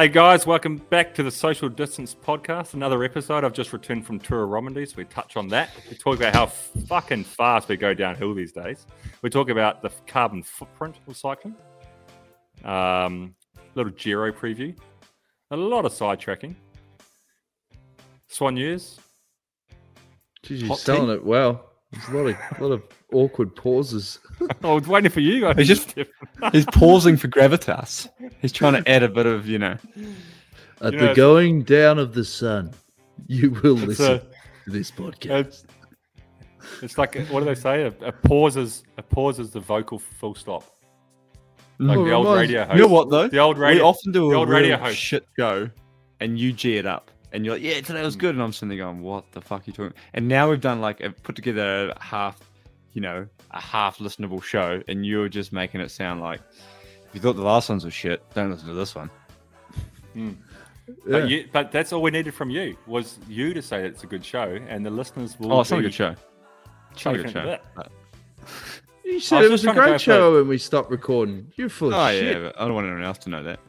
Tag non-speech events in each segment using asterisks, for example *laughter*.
Hey guys, welcome back to the Social Distance Podcast. Another episode. I've just returned from Tour Romandie, so we touch on that. We talk about how fucking fast we go downhill these days. We talk about the carbon footprint of cycling. Um, little Giro preview. A lot of sidetracking. soigneurs. Jeez, you're Hot selling tea? it well. There's a lot of a lot of awkward pauses. *laughs* Oh, I was waiting for you guys. He's just- *laughs* He's pausing for gravitas. He's trying to add a bit of, you know. At You the know, going down of the sun, you will listen a- to this podcast. It's, it's like what do they say? A, a pause is a pause is the vocal full stop. Like Oh, the old reminds- radio host. You know what though? The old radio. we radio. often do the a old real radio host. shit show, and you g it up, and you're like, "Yeah, today was hmm. good," and I'm sitting there going, "What the fuck are you talking?" And now we've done like a, put together a half, you know, a half listenable show, and you're just making it sound like if you thought the last ones were shit, don't listen to this one. Hmm. Yeah. But, you, but that's all we needed from you was you to say that it's a good show, and the listeners will. Oh, it's not a good show. It's not a good show. Uh, you said it was a trying to go great for- show when we stopped recording. You're full of Oh shit. yeah, but I don't want anyone else to know that.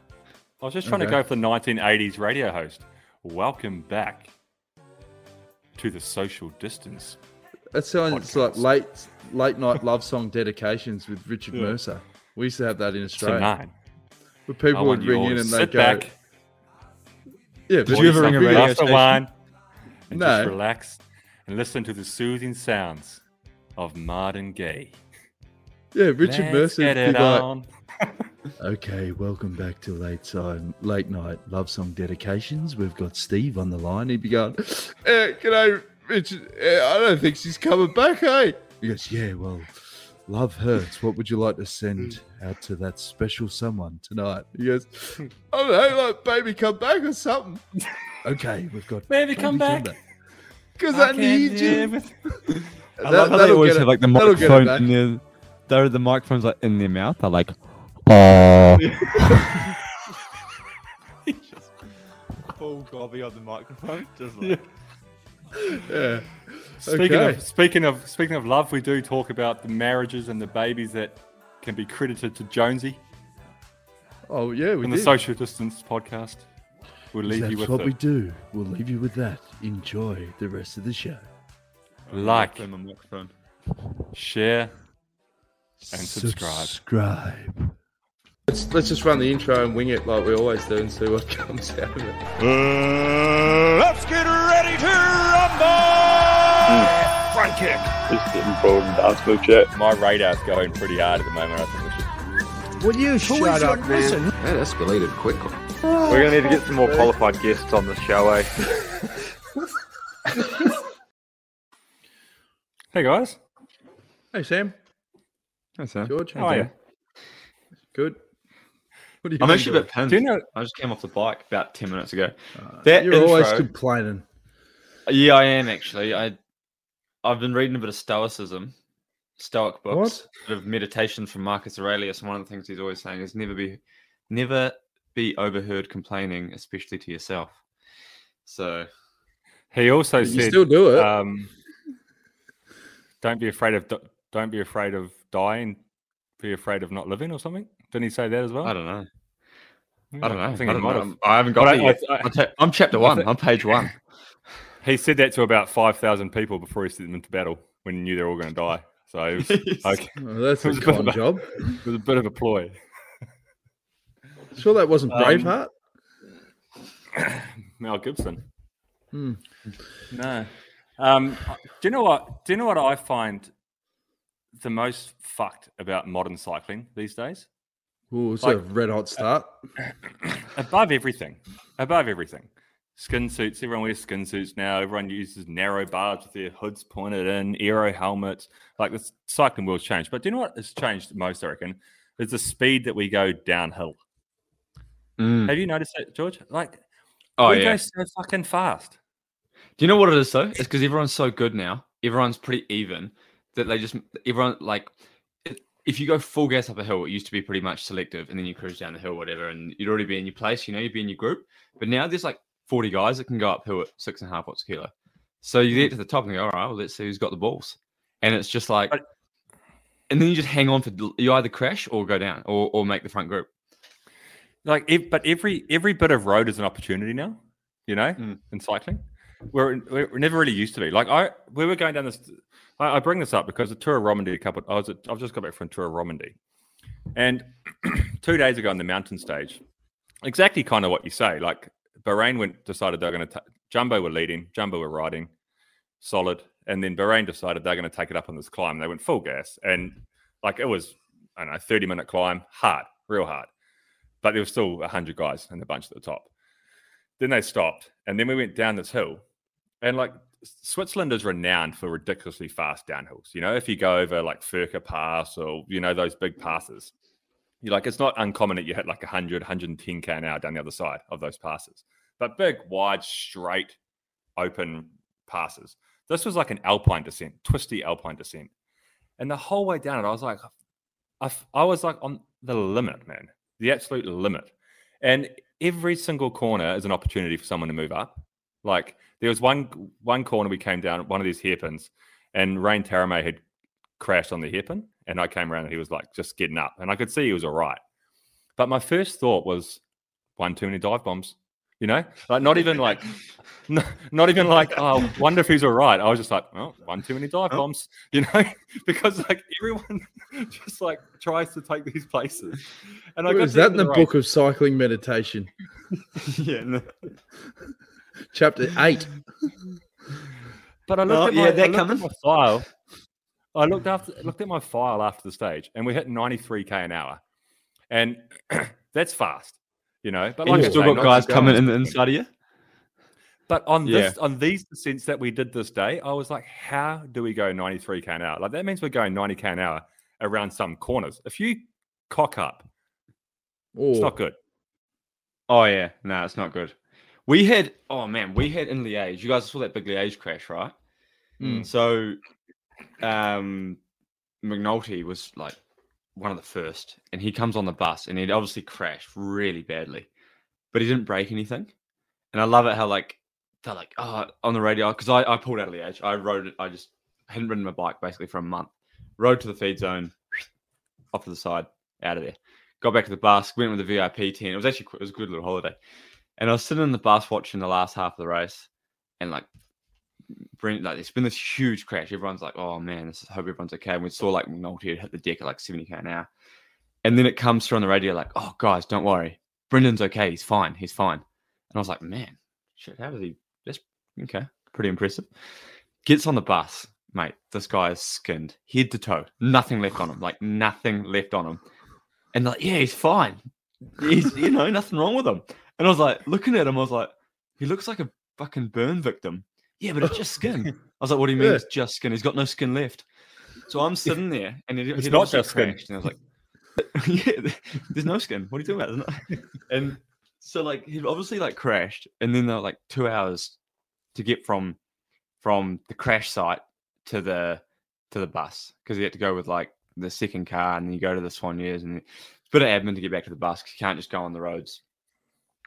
I was just trying Okay. to go for the 1980s radio host. Welcome back to the social distance. It sounds like late late night love song dedications with Richard Yeah. Mercer. We used to have that in Australia. nine. Where I people would you ring in to and they'd go, back. "Yeah, Did but you ever ring a something radio else." glass station? wine and No. just relax and listen to the soothing sounds of Marvin Gaye. Yeah, Richard Let's Mercer. get it be like, on. Okay, welcome back to late side, late night love song dedications. We've got Steve on the line. He'd be going, eh, "G'day, Richard. Eh, I don't think she's coming back, hey." He goes, "Yeah, well, love hurts. What would you like to send out to that special someone tonight?" He goes, "I don't know, like baby, come back or something." *laughs* okay, we've got Baby, come back. because I, need you. *laughs* I That- love how they always have like the that'll get it microphone in their, they're the microphones like in their mouth. They're like, oh. Full gobby on the microphone, just like. Yeah. Speaking Okay. of speaking of speaking of love, we do talk about the marriages and the babies that can be credited to Jonesy Oh yeah, we in did. the social distance podcast. We'll leave That's you with what it. we do. We'll leave you with that. Enjoy the rest of the show. Like, Turn my microphone. *laughs* share, and subscribe. Subscribe. Let's let's just run the intro and wing it like we always do and see what *laughs* comes out of it. let's get ready to rumble! Front kick. Just getting bored and dance move chat. My radar's going pretty hard at the moment. I think we should. Will you shut up, man? That escalated quickly. We're gonna need to get some more qualified guests on the show, eh? *laughs* Hey guys, Hey Sam, Hey, Sam. George, how are you? Good. What are you I'm actually a bit pinned. Do you know? I just came off the bike about 10 minutes ago. that You're always complaining. Yeah, I am actually. I I've been reading a bit of Stoicism, Stoic books, bit of meditation from Marcus Aurelius, and one of the things he's always saying is never be never be overheard complaining, especially to yourself. So He also You said, still do it. um, "Don't be afraid of don't be afraid of dying. Be afraid of not living, or something." Didn't he say that as well? I don't know. I don't know. I, think he don't know. have. I haven't got But there I- yet. I- I- I'm, chapter one. I'm page one. *laughs* He said that to about five thousand people before he sent them into battle when he knew they were all going to die. So it was, *laughs* okay, Oh, that's *laughs* it a was a bit of con a- job. it was a bit of a ploy. Sure, that wasn't Um, Braveheart. *coughs* Mel Gibson. Hmm. No. Um, do you know what? Do you know what I find the most fucked about modern cycling these days? Ooh, it's like- a red hot start. *coughs* Above everything, above everything. Skin suits. Everyone wears skin suits now. Everyone uses narrow bars with their hoods pointed in, aero helmets. Like the cycling world's changed. But do you know what has changed most? I reckon is the speed that we go downhill. Mm. Have you noticed that, George? Like, Oh we yeah. go so fucking fast. Do you know what it is though? It's because everyone's so good now. Everyone's pretty even that they just everyone like it- if you go full gas up a hill, it used to be pretty much selective, and then you cruise down the hill, whatever, and you'd already be in your place. You know, you'd be in your group. But now there's like 40 guys that can go uphill at six and a half watts a kilo. So you get to the top and go, all right, well, let's see who's got the balls. And it's just like, and then you just hang on for you either crash or go down or or make the front group. like, ev- but every every bit of road is an opportunity now. You know, Mm. in cycling, we're, we're never really used to be. Like I, we were going down this. I, I bring this up because the Tour of Romandie a couple. I was at, I've just got back from Tour of Romandie, and *clears throat* two days ago on the mountain stage, exactly kind of what you say. Like Bahrain went decided they're going to Jumbo were leading, Jumbo were riding, solid, and then Bahrain decided they're going to take it up on this climb. They went full gas, and like it was, I don't know, thirty minute climb, hard, real hard, but there was still hundred guys in the bunch at the top. Then they stopped, and then we went down this hill, and like Switzerland is renowned for ridiculously fast downhills. You know, if you go over like Furka Pass or you know those big mm-hmm. passes, you're like it's not uncommon that you hit like 100, 110 k an hour down the other side of those passes. But big, wide, straight, open passes. This was like an alpine descent, twisty alpine descent, and the whole way down it, I was like, I was like on the limit, man, the absolute limit. And every single corner is an opportunity for someone to move up. Like there was one one corner we came down one of these hairpins, and Rein Taaramäe had crashed on the hairpin, and I came around and he was like just getting up, and I could see he was all right. But my first thought was one too many dive bombs. You know, like not even like, *laughs* not, not even like, oh, wonder if he's all right. I was just like, oh, one too many dive oh. bombs. *laughs* You know, because like everyone *laughs* just like tries to take these places, and I got is that in the of race- book of cycling meditation, yeah, no. Chapter eight? But I looked Oh, at my, yeah, I that looked at coming. my file. I looked after looked at my file after the stage, and we hit 93k an hour, and *clears throat* that's fast, you know. But like you I still say, got guys coming in the inside of you. But on this, on these descents that we did this day, I was like, how do we go 93k an hour? Like that means we're going 90k an hour around some corners. If you cock up, it's Oh, not good. Oh yeah, no, it's not good. We had oh man, we had in Liège. You guys saw that big Liège crash, right? Mm. So, um, McNulty was like one of the first, and he comes on the bus, and he'd obviously crashed really badly, but he didn't break anything. And I love it how like they're like oh on the radio because I I pulled out of Liège. I rode it. I just hadn't ridden my bike basically for a month. Rode to the feed zone, off to the side, out of there. Got back to the bus, went with the VIP tent. It was actually it was a good little holiday. And I was sitting in the bus watching the last half of the race, and like, Brent, like it's been this huge crash. Everyone's like, "Oh man, this is, hope everyone's okay." And we saw like McNulty hit the deck at like seventy k an hour, and then it comes through on the radio like, "Oh guys, don't worry, Brendan's okay. He's fine. He's fine." And I was like, "Man, shit, how did he? That's okay, pretty impressive." Gets on the bus, mate. This guy is skinned head to toe, nothing left on him, like nothing left on him. And like, yeah, he's fine. He's you know nothing wrong with him. And I was like, looking at him, I was like, he looks like a fucking burn victim. Yeah, but it's just skin. *laughs* I was like, what do you mean Yeah. it's just skin? He's got no skin left. So I'm sitting there, and it, It's not just skin. And I was like, *laughs* yeah, there's no skin. What are you talking about? *laughs* And so like he'd obviously like crashed, and then there were like two hours to get from from the crash site to the to the bus because he had to go with like the second car, and then you go to the soigneurs and it's a bit of admin to get back to the bus 'cause you can't just go on the roads,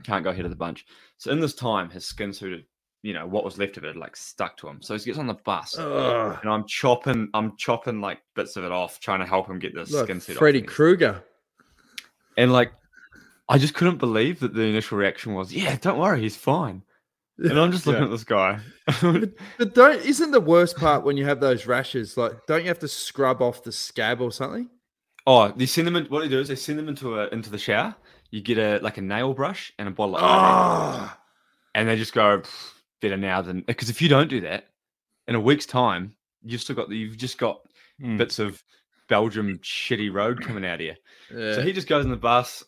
can't go ahead of the bunch. So in this time, his skin suited, you know, what was left of it, like stuck to him. So he gets on the bus, Ugh, and I'm chopping, I'm chopping like bits of it off, trying to help him get this skin suit. off Freddy Krueger. and like, I just couldn't believe that the initial reaction was, "Yeah, don't worry, he's fine." And I'm just looking Yeah. at this guy. But don't isn't the worst part when you have those rashes? Like, don't you have to scrub off the scab or something? oh, they send them in. What they do is they send them into a into the shower. You get a like a nail brush and a bottle of Ah, and they just go better now than because if you don't do that in a week's time, you've still got the, you've just got Mm. bits of Belgium shitty road coming out of you. yeah. So he just goes in the bus,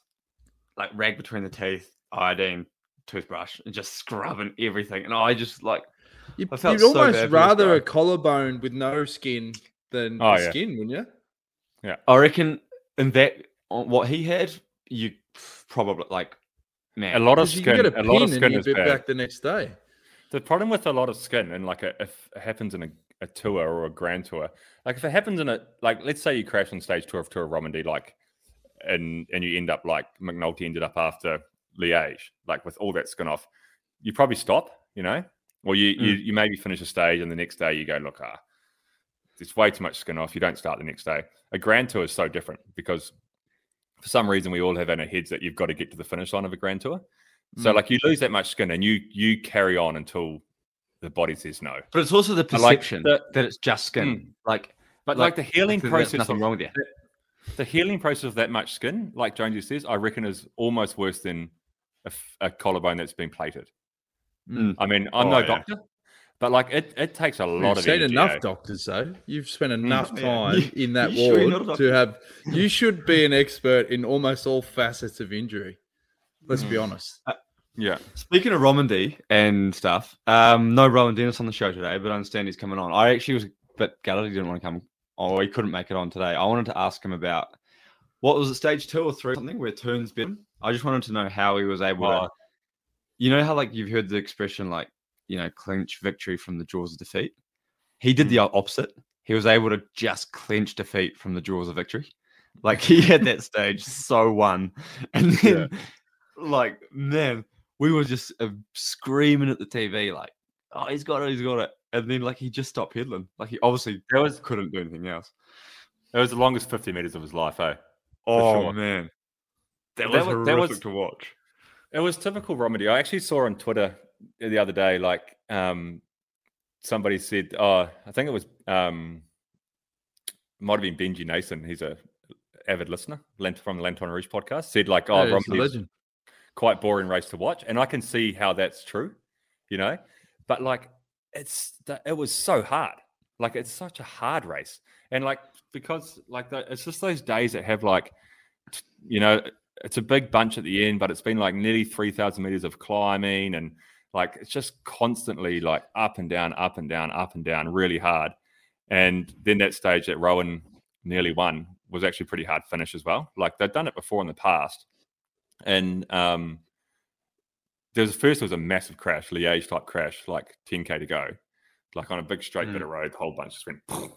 like rag between the teeth, iodine, toothbrush, and just scrubbing everything. And I just like you, would so almost rather a collarbone with no skin than Oh, yeah. skin, wouldn't you? Yeah, I reckon in that on what he had, you probably like man. A lot of 'Cause you can skin. a A lot of skin is bad. back the next day. The problem with a lot of skin, and like a, if it happens in a, a tour or a grand tour, like if it happens in a like, let's say you crash on stage tour of Tour of Romandie, like, and and you end up like McNulty ended up after Liège, like with all that skin off, you probably stop, you know, or you you you maybe finish a stage and the next day you go look ah, there's way too much skin off. You don't start the next day. A grand tour is so different because for some reason we all have in our heads that you've got to get to the finish line of a Grand Tour. So Mm. like you lose that much skin and you you carry on until the body says no. But it's also the I like perception the- that it's just skin. Mm. Like, But Like, like, the healing process, nothing of, wrong with you. the healing process of that much skin, like Jonesy says, I reckon is almost worse than a collarbone that's been plated. Mm. I mean, I'm Oh, no yeah. doctor, but like it, it takes a lot of You've of seen energy, enough doctors, though. You've spent mm, enough yeah. time You- *laughs* in that you sure you're ward not to have. You should be an expert in almost all facets of injury. Let's be mm. honest. Uh, yeah, Speaking of Romandie and stuff, um, no Rohan Dennis on the show today, but I understand he's coming on. I actually was, but Gallagher didn't want to come. Oh, he couldn't make it on today. I wanted to ask him about what was it, stage two or three, something where turns been. I just wanted to know how he was able Oh. to. You know how like you've heard the expression like you know clinch victory from the jaws of defeat. He did the opposite. He was able to just clinch defeat from the jaws of victory. *laughs* Like he had that stage so won, and then like man, we were just uh, screaming at the TV like, "Oh, he's got it, he's got it!" And then like he just stopped pedaling. Like he obviously that was couldn't do anything else. it was the longest 50 meters of his life, eh? Oh sure. man, that That was that horrific was- to watch. It was typical Romandie. I actually saw on Twitter the other day, like um, somebody said, "Oh, I think it was um, might have been Benji Naesen. He's a avid listener Lent- from the Lanterne Rouge podcast. Said like, oh, Yeah, he's legend. quite boring race to watch, and I can see how that's true, you know. But like, it's it was so hard. Like, it's such a hard race, and like because like it's just those days that have like, you know, it's a big bunch at the end, but it's been like nearly three thousand meters of climbing, and like it's just constantly like up and down, up and down, up and down, really hard. And then that stage that Rohan nearly won was actually pretty hard finish as well. Like they've done it before in the past, and um, there was first there was a massive crash, Liège type crash, like 10k to go, like on a big straight bit of road, the whole bunch just went.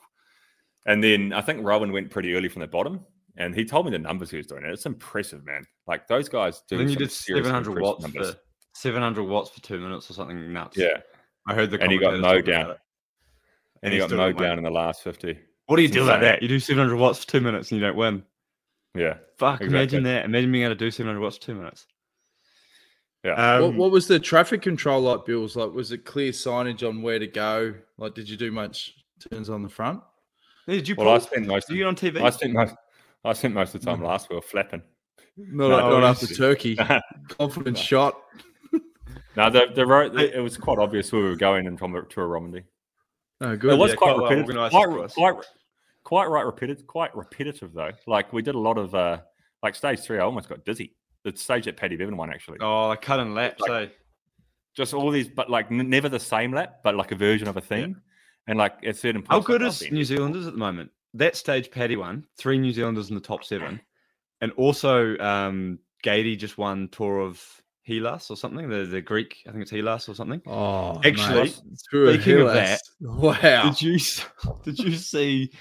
And then I think Rohan went pretty early from the bottom, and he told me the numbers he was doing. And it's impressive, man. Like those guys do. Then you did 700 impressive watts numbers. for 700 watts for two minutes or something nuts. Yeah, I heard the and he got no mowed down. about it. and he he got no mowed didn't win. down in the last 50. What do you It's do like that? You do 700 watts for two minutes and you don't win. Yeah, Fuck, imagine that. Imagine being able to do 700 watts for two minutes. yeah. Um, what, what was the traffic control like, Bills? Like, was it clear signage on where to go? Like, did you do much turns on the front? Did you well, I pull? spent most. Did you Of, get on TV? I spent most. I spent most of the time last wheel flapping. Not, No, not after Turkey. *laughs* Confident shot. No, the the road. It was quite obvious where we were going and from to a Romandie. Oh, good. It was yeah, quite, quite repetitive. organised quite, quite, quite right repetitive. Quite repetitive though. Like we did a lot of uh, like stage three. I almost got dizzy. The stage that Paddy Bevin won actually. Oh, I cut and laps, Like- eh? Just all these, but like n- never the same lap, but like a version of a theme. And like at certain How points, good like, is New Zealanders at the moment? That stage, Paddy won. Three New Zealanders in the top seven. And also, um, Gady just won Tour of Hellas or something. The, the Greek, I think it's Hellas or something. Oh, Actually, mate, through a speaking of Hellas. *laughs* wow. Did you *laughs* did you see?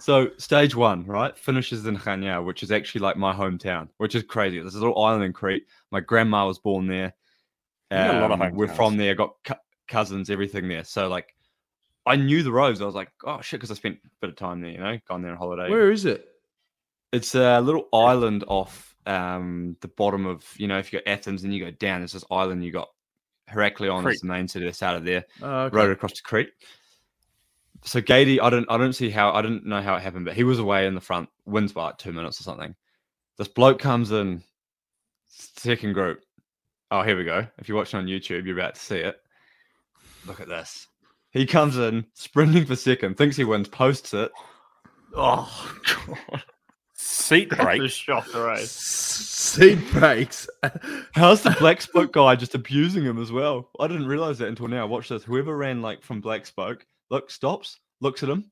So stage one, right, finishes in Chania, which is actually like my hometown, which is crazy. There's a little island in Crete. My grandma was born there. You got a lot of Um, we're from there. Got cou- cousins, everything there. So like, I knew the roads. I was like, oh shit, because I spent a bit of time there. You know, gone there on holiday. Where is it? It's a little island off um, the bottom of you know if you go Athens and you go down, there's this island you got Heraklion is the main city that's out of there Oh, okay. rode across to Crete. So Gady, I don't I don't see how I didn't know how it happened, but he was away in the front, wins by like two minutes or something. This bloke comes in, second group. Oh, here we go. If you're watching on YouTube, you're about to see it. Look at this. He comes in, sprinting for second, thinks he wins, posts it. Oh *laughs* god. Seat break. shot. Seat breaks. *laughs* How's the Black Spoke guy just abusing him as well? I didn't realize that until now. Watch this. Whoever ran like from Black Spoke, look, stops, looks at him,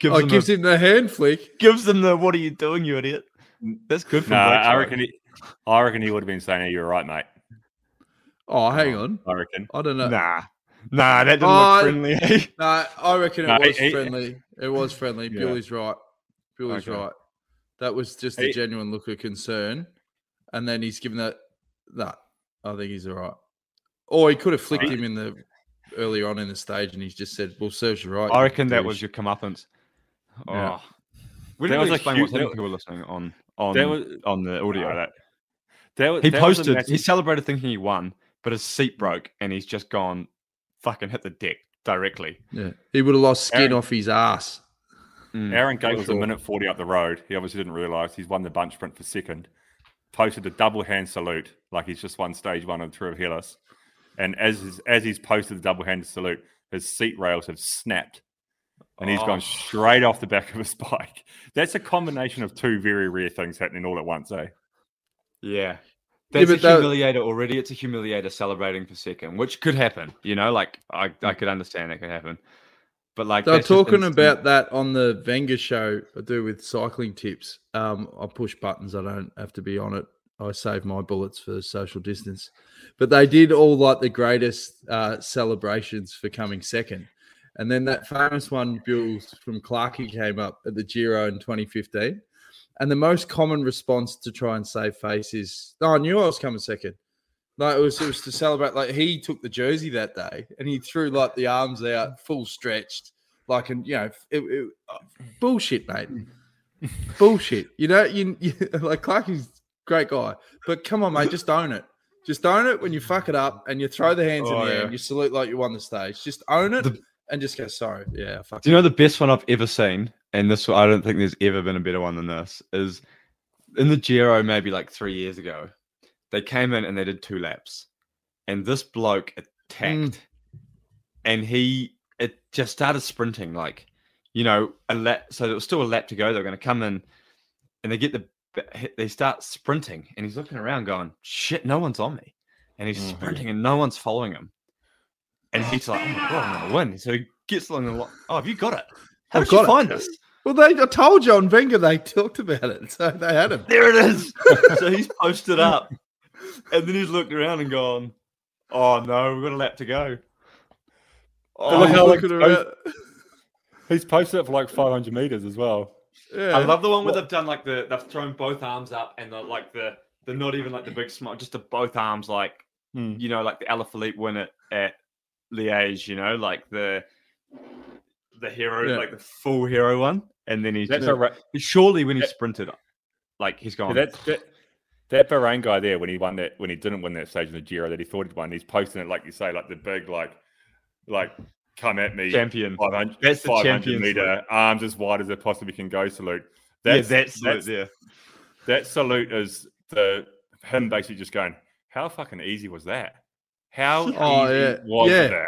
gives, oh, him, gives a, him the hand flick. gives him the "What are you doing, you idiot?" That's good for No, Black I reckon. He, I reckon he would have been saying, "Hey, "You're right, mate." Oh, hang on. I reckon. I don't know. Nah, nah, that didn't Oh, look friendly. *laughs* eh? No, I reckon it No, was he- he- friendly. It was friendly. Yeah. Billy's right. Billy's Okay. right. That was just a genuine look of concern. And then he's given that. That I think he's all right. Or he could have flicked Right. him in the earlier on in the stage, and he's just said, "Well, serves you right." I reckon that douche." was your comeuppance. Oh, Yeah. we There didn't was really a explain huge- what's happening there- listening on on That was- on the audio. Ah, that That was, he that was posted. massive- He celebrated thinking he won, but his seat broke, and he's just gone fucking hit the deck directly. Yeah, he would have lost skin Aaron- off his ass. Mm. Aaron Gate was sure. a minute 40 up the road. He obviously didn't realise he's won the bunch sprint for second. Posted a double hand salute like he's just won stage one of the Tour of Hellas. And as his, as he's posted the double hand salute, his seat rails have snapped. And he's Oh. gone straight off the back of his *laughs* bike. That's a combination of two very rare things happening all at once, eh? Yeah. That's but a that- humiliator already. It's a humiliator celebrating for second, which could happen. You know, like I, I could understand that could happen. But like They were that's just talking about that on the Venga show I do with cycling tips. Um, I push buttons. I don't have to be on it. I save my bullets for social distance. But they did all like the greatest uh, celebrations for coming second. And then that famous one, Bills from Clarkey, came up at the Giro in 2015. And the most common response to try and save face is, "Oh, I knew I was coming second. Like it was, it was to celebrate. Like he took the jersey that day, and he threw like the arms out, full stretched, like and you know, it, it, uh, bullshit, mate. bullshit. You know, you, *laughs* you like Clarky's great guy, but come on, mate, just own it. Just own it when you fuck it up, and you throw the hands Oh, in the air, yeah. and you salute like you won the stage. Just own it, The- and just go, sorry, yeah, Do you know the best one I've ever seen? And this, I don't think there's ever been a better one than this. Is in the Giro, maybe like three years ago, they came in and they did two laps, and this bloke attacked, and he it just started sprinting like, you know, a lap. So there was still a lap to go. They're going to come in, and they get the they start sprinting, and he's looking around, going, "Shit, no one's on me," and he's Mhm. sprinting, and no one's following him. And he's like, "Oh my god, I'm gonna win!" So he gets along the line. Oh, have you got it? How I've did you got it. find this? Well, they I told you on Wenger they *laughs* talked about it, so they had him. There it is. *laughs* so he's posted up, and then he's looked around and gone, "Oh no, we've got a lap to go." Oh, look how, like, looking both- around- He's posted it for like 500 meters as well. yeah. I love the one where they've done like the they've thrown both arms up and the like the the not even like the big smile, just the both arms like Hmm. you know like the Alaphilippe win it at Liège, you know, like the the hero, Yeah. like the full hero one, and then he's That's just, a ra- surely when he that- sprinted, like he's gone. that's that, that Bahrain guy there when he won that when he didn't win that stage in the Giro that he thought he'd won. He's posting it like you say, like the big like like come at me champion. 500, That's the 500 champion meter arms as wide as they possibly can go salute. yeah, That's, that's, that's yeah. that salute is the him basically just going, how fucking easy was that? How Oh, easy yeah. was Yeah. that?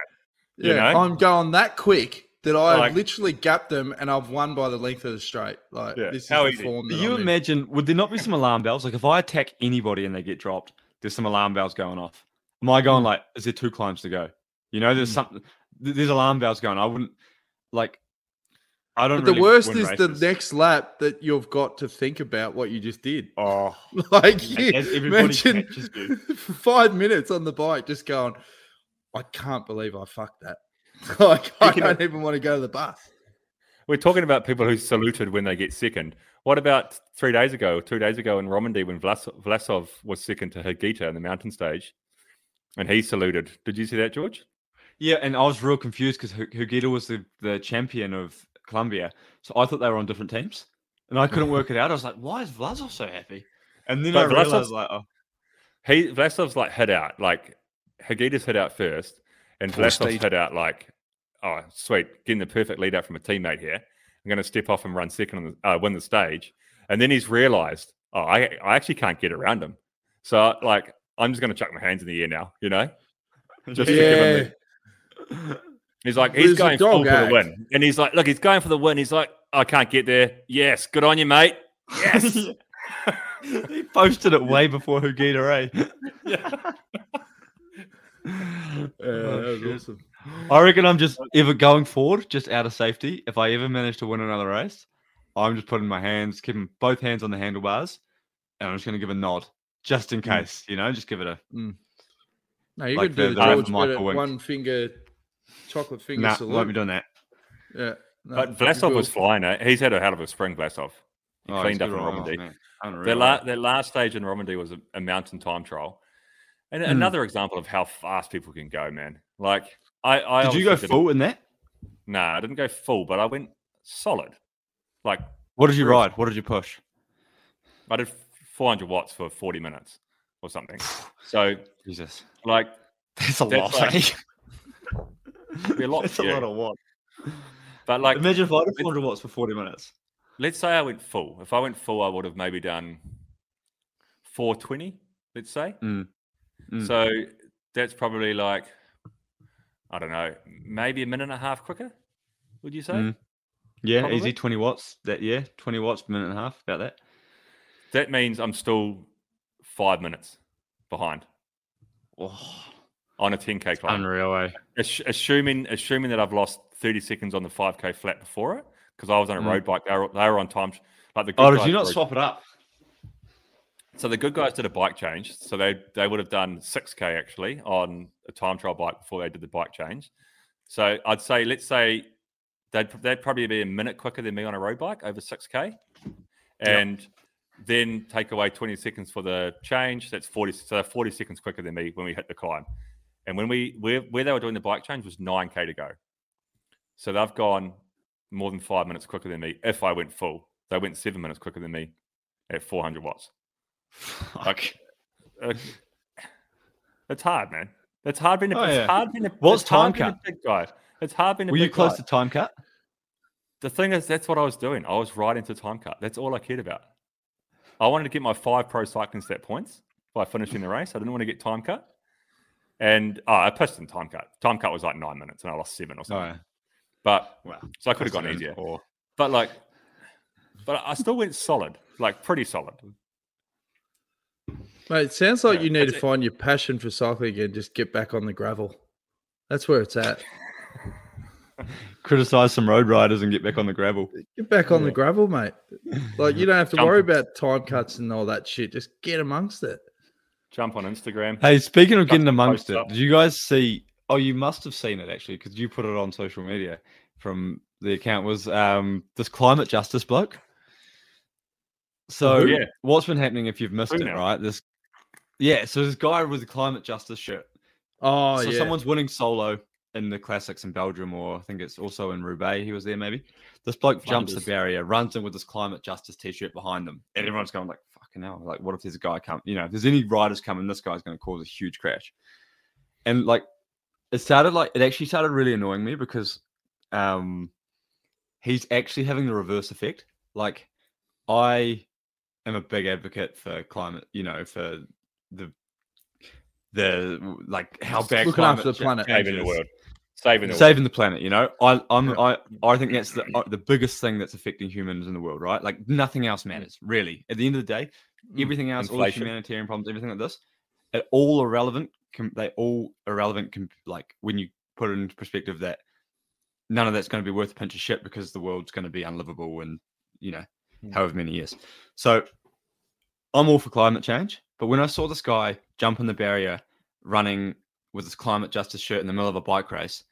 you yeah, know? I'm going that quick that I Like- have literally gapped them and I've won by the length of the straight. Like Yeah, this is how the easy. form. Do that you I'm in. imagine? Would there not be some alarm bells? Like if I attack anybody and they get dropped, there's some alarm bells going off. Am I Hmm. going like? Is there two climbs to go? You know, there's something. There's alarm bells going. I wouldn't like. I don't. But the worst win is the next lap that you've got to think about what you just did. Oh, *laughs* Like you as everybody mentioned you. *laughs* five minutes on the bike, just going, I can't believe I fucked that. *laughs* like I Speaking don't even want to go to the bus. we're talking about people who saluted when they get sickened. What about three days ago, two days ago in Romandie when Vlas- Vlasov was sickened to Higuita in the mountain stage, and he saluted? Did you see that, George? Yeah, and I was real confused because Higuita was the, the champion of Colombia, so I thought they were on different teams, and I couldn't work it out. I was like, "Why is Vlasov so happy?" And then But I realized, Vlasov's- like, oh, He Vlasov's like hit out, like Higuita's hit out first, and Full Vlasov's speed. hit out like, oh sweet, getting the perfect lead out from a teammate here. I'm going to step off and run second on the uh, win the stage, and then he's realised, oh, I I actually can't get around him, so like I'm just going to chuck my hands in the air now, you know, *laughs* just to give him Yeah. the, He's like, he's going full dog for the win. And he's like, look, he's going for the win. He's like, I can't get there. Yes, good on you, mate. Yes. *laughs* he posted it way before Higuita, eh? *laughs* Yeah, *laughs* that Oh, was awesome. I reckon I'm just ever going forward, just out of safety. If I ever manage to win another race, I'm just putting my hands, keeping both hands on the handlebars, and I'm just going to give a nod, just in case, you know, just give it a. No, you Like could do the- the, the George Michael Bennett Wink. one finger chocolate finger Nah, salute. won't be doing that. Yeah. no, but Vlasov was flying it. He's had a hell of a spring, Vlasov. He Oh, cleaned up in good on- oh, Romandie. man, Their, la- eh? their last stage in Romandie was a, a mountain time trial. And Hmm. another example of how fast people can go, man. Like, I, I Did you go full in that? Nah, I didn't go full, but I went solid. Like, What did you ride? What did you push? I did 400 watts for 40 minutes or something. So Jesus, like that's a That's lot. like- eh? a lot That's a lot of watts. But like Imagine if I did 400 watts for 40 minutes. let's say I went full. If I went full, I would have maybe done 420, let's say. Mm. Mm. So that's probably like, I don't know, maybe a minute and a half quicker, would you say? Mm. Yeah, Probably. easy 20 watts. That yeah, 20 watts minute and a half. About that. That means I'm still five minutes behind Oh, on a 10K climb. unreal. Eh? Ass- assuming assuming that I've lost 30 seconds on the 5K flat before it, because I was on a Mm. road bike, they were, they were on time. Like the good Oh, did you not swap it up? So the good guys did a bike change. So they they would have done 6k actually on a time trial bike before they did the bike change. So I'd say let's say they'd they'd probably be a minute quicker than me on a road bike over 6k, and then take away 20 seconds for the change. That's 40 so they're 40 seconds quicker than me when we hit the climb. And when we where where they were doing the bike change was 9k to go. So they've gone more than five minutes quicker than me if I went full. They went seven minutes quicker than me at 400 watts. Fuck. Uh, it's hard, man. It's hard being a, Oh, it's yeah. hard being a, What's it's hard time being a cut? big guy. It's hard being a Were you close guy. to time cut? The thing is, that's what I was doing. I was right into time cut. That's all I cared about. I wanted to get my five pro cycling stat points by finishing the race. I didn't want to get time cut. And oh, I pissed in time cut. Time cut was like nine minutes, and I lost seven or Oh, something. yeah. But Wow. so I could have gone easier. poor. But like, but I still went solid, like pretty solid. Mate, it sounds like Yeah, you need to it. find your passion for cycling again. Just get back on the gravel. That's where it's at. *laughs* Criticize some road riders and get back on the gravel. Get back on the gravel, mate. Like you don't have to Jump. worry about time cuts and all that shit. Just get amongst it. Jump on Instagram. Hey, speaking of Chuck getting amongst it, up. did you guys see? Oh, you must have seen it actually because you put it on social media from the account. Was um this climate justice bloke? So Who? Yeah. what's been happening if you've missed Who it, now? right? This yeah, so this guy with the climate justice shirt. Oh so yeah. someone's winning solo in the classics in Belgium, or I think it's also in Roubaix. He was there maybe. This bloke jumps the barrier, runs in with this climate justice t-shirt behind them, and everyone's going like, "Fucking hell!" Like, what if there's a guy come? You know, if there's any riders coming, this guy's going to cause a huge crash. And like, it started like it actually started really annoying me because, um, he's actually having the reverse effect. Like, I am a big advocate for climate. You know, for the the like how bad looking after the planet. change Saving the is. world. Saving the world. saving the planet. You know, I I'm Yeah. I I think that's the uh, the biggest thing that's affecting humans in the world. Right, like nothing else matters really. At the end of the day, everything else, all the humanitarian problems, everything like this, it all irrelevant. Com- they all irrelevant. Com- like when you put it into perspective that none of that's going to be worth a pinch of shit because the world's going to be unlivable in you know Mm. however many years. So I'm all for climate change, but when I saw this guy jump in the barrier running with his climate justice shirt in the middle of a bike race,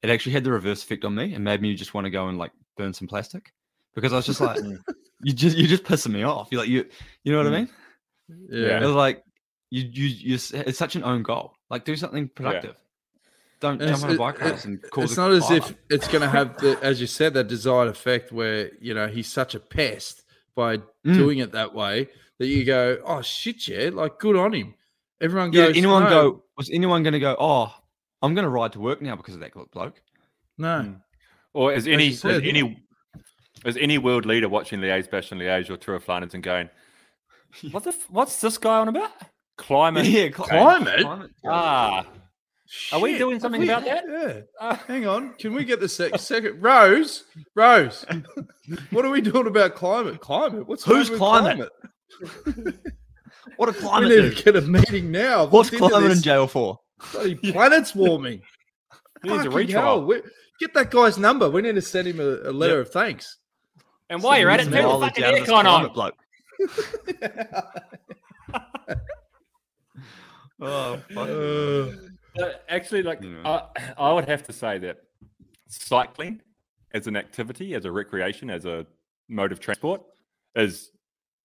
it actually had the reverse effect on me and made me just want to go and like burn some plastic because I was just like, Mm. you just you're just pissing me off. You're like you you know what I Mm. mean? yeah. It was like you you you it's such an own goal. Like do something productive. Don't And jump on a bike it- race and cause It's not as if it's going to have the, as you said, that desired effect where you know he's such a pest by Mm. doing it that way that you go, oh shit, yeah, like good on him. Everyone goes. yeah, anyone no, go was anyone going to go? Oh, I'm going to ride to work now because of that bloke. no. Mm. Or is any you is any is any world leader watching Liège Bash and Liège or Tour of Flanders and going, *laughs* what the f- what's this guy on about? Climate. Yeah, Climate? Ah, Are we doing something we- about that? Yeah. ah. Hang on. Can we get the sec- second Rose? Rose. *laughs* what are we doing about climate? Climate? What's Who's going on with climate? *laughs* What a climate! We climate need dude. to get a meeting now. I've What's looked into climate in jail for? Bloody *laughs* planet's warming. *laughs* He needs a Fucking retrial. we- Get that guy's number. We need to send him a, a letter of thanks. And while you're at it, Some turn the knowledge fucking out of aircon climate on. bloke. Oh, fuck. Uh, actually, like You. I, I would have to say that cycling as an activity, as a recreation, as a mode of transport, is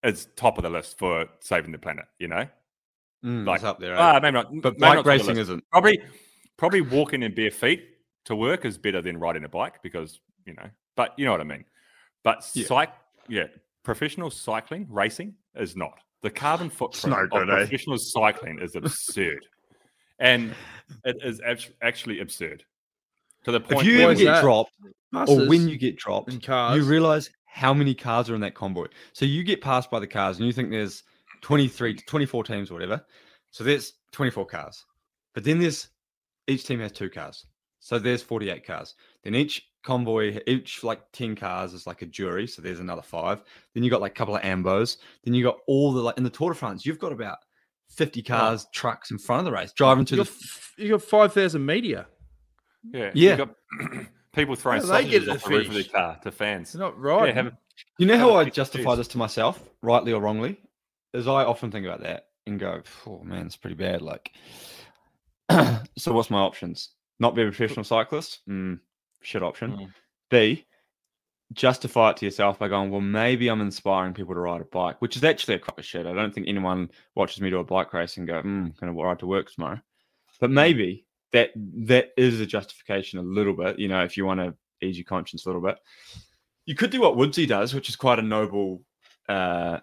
is top of the list for saving the planet. You know, Mm, Like, it's up there. eh? ah, maybe not. but maybe bike top racing isn't. probably probably walking in bare feet to work is better than riding a bike because you know. But you know what I mean. But Yeah. cyc, yeah. professional cycling racing is not. The carbon *sighs* footprint no of eh? professional cycling is absurd, and it is actually absurd to the point If you where ever get that? dropped, or when you get dropped, cars. you realize how many cars are in that convoy. So you get passed by the cars and you think there's 23 to 24 teams or whatever. So there's 24 cars. But then there's each team has two cars. So there's 48 cars. Then each convoy, each like 10 cars is like a jury. So there's another five. Then you got like a couple of ambos. Then you got all the like in the Tour de France, you've got about 50 cars, trucks in front of the race, driving to you the got, f- you got five thousand media. yeah, Yeah. You got people throwing How do they get sausages to off the roof of their car to fans. It's not right. Yeah, a, You know how I justify cheese. this to myself, rightly or wrongly, is I often think about that and go, "Oh man, it's pretty bad." Like, *clears throat* so what's my options? Not be a professional cyclist? Mm, shit option. Mm. B, justify it to yourself by going, "Well, maybe I'm inspiring people to ride a bike," which is actually a crock of shit. I don't think anyone watches me do a bike race and go, "Hmm, going to ride to work tomorrow." But maybe that that is a justification a little bit. You know, if you want to ease your conscience a little bit you could do what Woodsy does, which is quite a noble uh,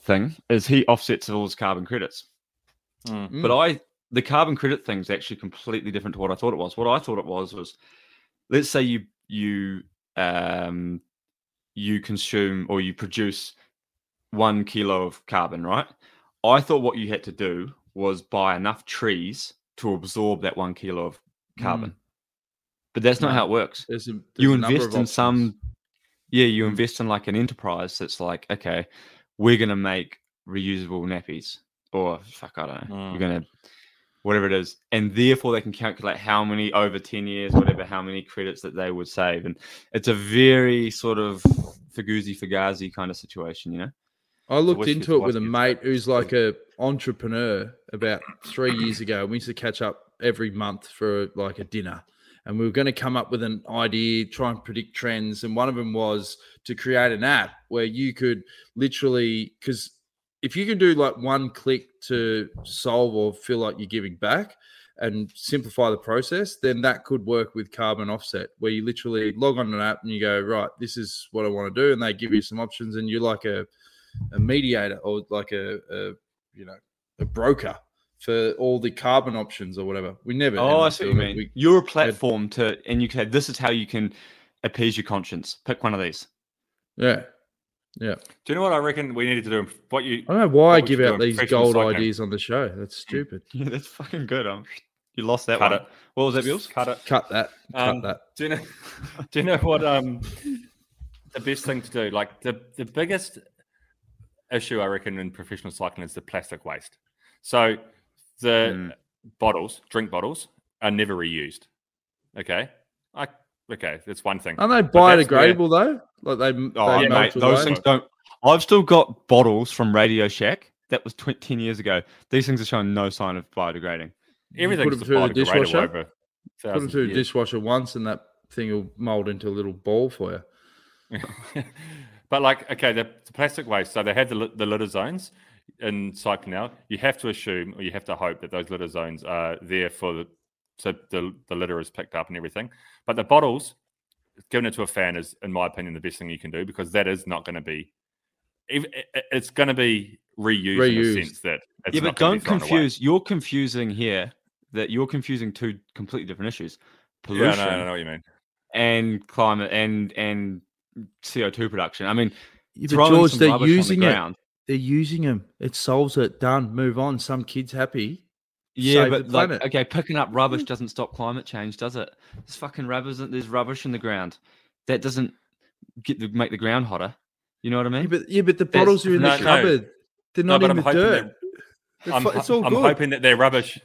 thing, is he offsets all his carbon credits. Mm. Mm. But I, the carbon credit thing is actually completely different to what I thought it was. What I thought it was was, let's say you you um, you consume or you produce one kilo of carbon, right? I thought what you had to do was buy enough trees to absorb that one kilo of carbon. But that's not No. how it works There's a, there's you invest in some yeah you Mm. invest in like an enterprise that's like okay we're gonna make reusable nappies or fuck i don't know Mm. you're gonna whatever it is and therefore they can calculate how many over 10 years whatever how many credits that they would save and it's a very sort of faguzzi fagazi kind of situation you know I looked into it with a mate who's like a entrepreneur about three years ago. We used to catch up every month for like a dinner, and we were going to come up with an idea, try and predict trends. And one of them was to create an app where you could literally, because if you can do like one click to solve or feel like you're giving back and simplify the process, then that could work with carbon offset, where you literally log on an app and you go, right, this is what I want to do, and they give you some options, and you're like a a mediator or like a, a you know a broker for all the carbon options or whatever. We never. oh i see what you mean. We, You're a platform to and you can this is how you can appease your conscience pick one of these yeah, yeah. Do you know what I reckon we needed to do? What you I don't know why I give out these gold cycling? ideas on the show. That's *laughs* stupid. yeah that's fucking good um you lost that cut one it. what was that bills Cut it. Cut that. Cut Um, that. Do you know? *laughs* Do you know what? Um, the best thing to do, like the the biggest issue I reckon in professional cycling is the plastic waste. So the Mm. bottles, drink bottles, are never reused. Okay, I okay, that's one thing. Aren't they that's where- biodegradable though? Like they, Oh, they yeah, mate, those away? things don't. I've still got bottles from Radio Shack. That was tw- 10 years ago. These things are showing no sign of biodegrading. You Everything's put them through the dishwasher. Put them through the dishwasher once, and that thing will mold into a little ball for you. *laughs* but like, okay, the, the plastic waste. So they have the, the litter zones in cycling now. You have to assume, or you have to hope that those litter zones are there for the so the the litter is picked up and everything. But the bottles, giving it to a fan is, in my opinion, the best thing you can do because that is not going to be. It's going to be reused, in Reused. the sense that it's yeah, not but gonna be don't thrown away. confuse. You're confusing here that you're confusing two completely different issues: pollution Yeah, no, I know what you mean. and climate and and CO2 production. I mean, Yeah, George, they're on the using it. ground. They're using them. It solves it. Done. Move on. Some kids happy. Yeah, save but like, okay, picking up rubbish doesn't stop climate change, does it? There's fucking rubbish. There's rubbish in the ground. That doesn't get the, make the ground hotter. You know what I mean? Yeah, but yeah, but the bottles are in No, the no. cupboard. They're No, not but in the dirt. They're I'm, it's all I'm good. hoping that their rubbish.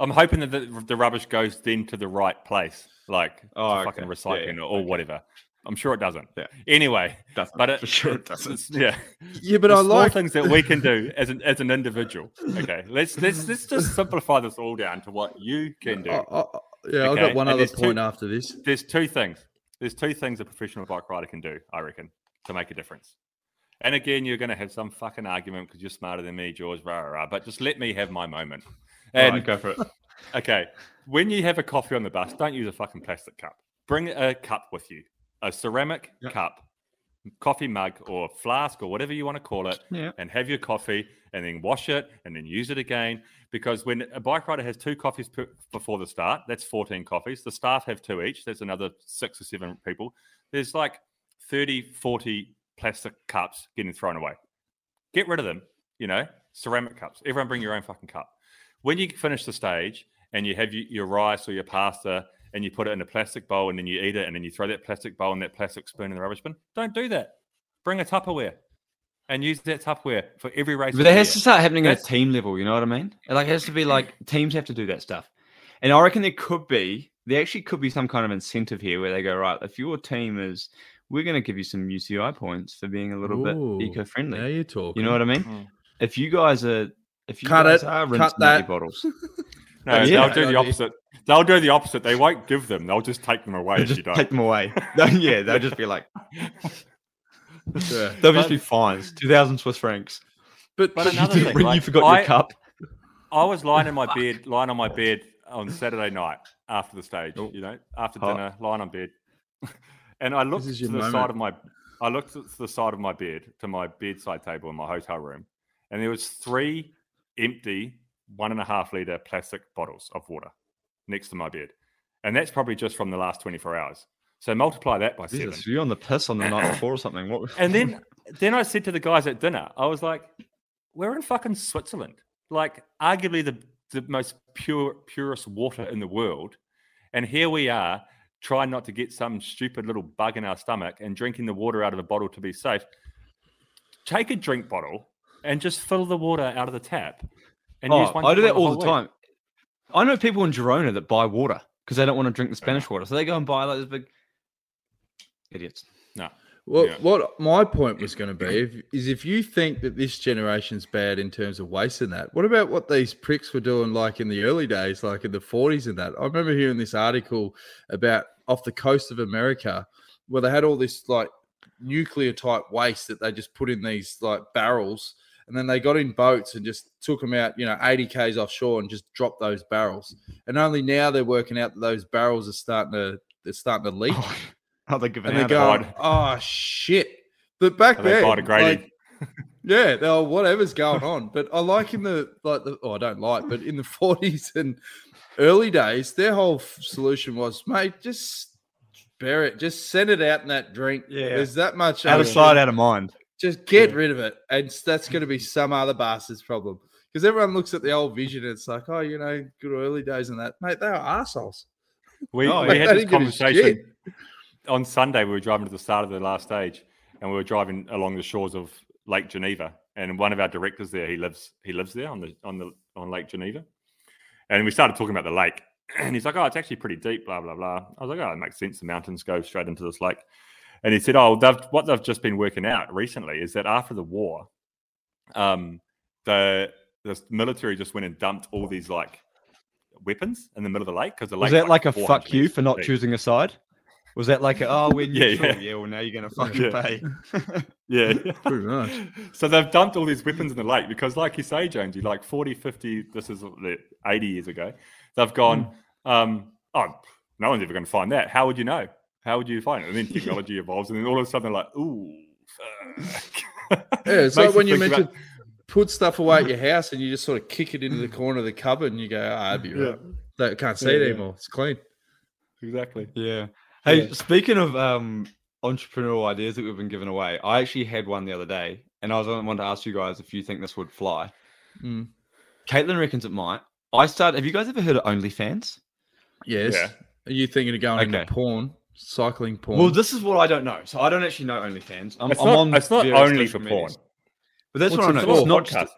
I'm hoping that the, the rubbish goes then to the right place, like Oh, okay. fucking recycling yeah, or, or okay. whatever. I'm sure it doesn't. Yeah. Anyway, Doesn't. but it, for sure it doesn't. Yeah, *laughs* yeah, but the I like. things that we can do as an as an individual. Okay, let's let's let's *laughs* just simplify this all down to what you can do. I- I- I- yeah, I've Okay, got one and other two- point after this. There's two things. There's two things a professional bike rider can do. I reckon to make a difference. And again, you're going to have some fucking argument because you're smarter than me, George. Rah, rah, rah, but just let me have my moment. And right, go for it. *laughs* Okay. When you have a coffee on the bus, don't use a fucking plastic cup. Bring a cup with you, a ceramic Yep. cup coffee mug or flask or whatever you want to call it, Yeah. and have your coffee, and then wash it, and then use it again. Because when a bike rider has two coffees per, before the start, that's 14 coffees. The staff have two each. That's another six or seven people. There's like 30, 40 plastic cups getting thrown away. Get rid of them, you know, ceramic cups. Everyone bring your own fucking cup. When you finish the stage and you have your rice or your pasta and you put it in a plastic bowl and then you eat it and then you throw that plastic bowl and that plastic spoon in the rubbish bin, don't do that. Bring a Tupperware and use that Tupperware for every race. But of that has to start happening at a team level. You know what I mean? Like, it has to be like teams have to do that stuff. And I reckon there could be, there actually could be some kind of incentive here where they go, right, if your team is, we're going to give you some UCI points for being a little Ooh, bit eco friendly. Now you're talking. You know what I mean? Mm. If you guys are, if you Cut guys it, are rinsing out that. your bottles, *laughs* No, oh, Yeah. they'll do the opposite. They'll do the opposite. They won't give them. They'll just take them away if just you don't. take them away. *laughs* Yeah, they'll just be like, *laughs* Yeah. they'll just be fines, two thousand Swiss francs. But, But *laughs* but another you, thing, bring- you forgot I- your cup. I was lying in my bed, lying on my bed on Saturday night after the stage. Oh. You know, after Hot. dinner, lying on bed, and I looked to your the side of my, I looked to the side of my bed to my bedside table in my hotel room, and there was three empty one and a half liter plastic bottles of water next to my bed, and that's probably just from the last twenty four hours. So multiply that by seven. Jesus, were you on the piss on the night *clears throat* before or something? What? And then then I said to the guys at dinner, I was like, we're in fucking Switzerland. Like arguably the, the most pure purest water in the world. And here we are trying not to get some stupid little bug in our stomach and drinking the water out of a bottle to be safe. Take a drink bottle and just fill the water out of the tap. And use Oh, one I do that all whole the week. time. I know people in Girona that buy water because they don't want to drink the Spanish water, so they go and buy like this big idiots. No. Well, Yeah. what my point was going to be if, is if you think that this generation's bad in terms of waste and that, what about what these pricks were doing like in the early days, like in the 40s and that? I remember hearing this article about off the coast of America where they had all this like nuclear type waste that they just put in these like barrels and then they got in boats and just took them out, you know, 80 k's offshore and just dropped those barrels. And only now they're working out that those barrels are starting to they're starting to leak *laughs* Oh, they're giving and they out. go, God. "Oh shit!" But back Are then, like, yeah, they're whatever's going on. But I like in the like the oh, I don't like, but in the *laughs* forties and early days, their whole solution was, mate, just bury it, just send it out in that drink. Yeah. there's that much out of sight, out of mind. Just get rid of it, and that's going to be some other bastard's problem. Because everyone looks at the old vision and it's like, oh, you know, good early days and that, mate. They are assholes. We, Oh, *laughs* we yeah. had this didn't give a shit. conversation on Sunday. We were driving to the start of the last stage, and we were driving along the shores of Lake Geneva. And one of our directors there, he lives he lives there on the on the on Lake Geneva. And we started talking about the lake, *clears throat* and he's like, "Oh, it's actually pretty deep." Blah blah blah. I was like, "Oh, it makes sense. The mountains go straight into this lake." And he said, "Oh, they've, what they've just been working out recently is that after the war, um, the the military just went and dumped all these like weapons in the middle of the lake because the lake Was that like a fuck you for not deep. choosing a side? Was that like, oh, we're Yeah, neutral? yeah. yeah. well, now you're going *laughs* to fucking Yeah. pay. *laughs* Yeah. *laughs* Pretty much. so they've dumped all these weapons in the lake because, like you say, Jonesy, like 40, 50, this is 80 years ago, they've gone, um, oh, no one's ever going to find that. How would you know? How would you find it? And then technology *laughs* evolves, and then all of a sudden, they're like, ooh. fuck." Yeah, it's like when you think mentioned about- put stuff away at your house and you just sort of kick it into the *laughs* corner of the cupboard and you go, ah, I'd be Yeah. right. They can't see it Yeah, yeah. anymore. It's clean. Exactly. Yeah. Hey, Yeah. speaking of um, entrepreneurial ideas that we've been giving away, I actually had one the other day, and I was wanted to ask you guys if you think this would fly. Mm. Caitlin reckons it might. I started. Have you guys ever heard of OnlyFans? Yes. Yeah. Are you thinking of going Okay. into porn, cycling porn? Well, this is what I don't know. So I don't actually know OnlyFans. I'm, It's I'm not- on it's not only for porn. medias. but that's What's what I know. It's not just podcast.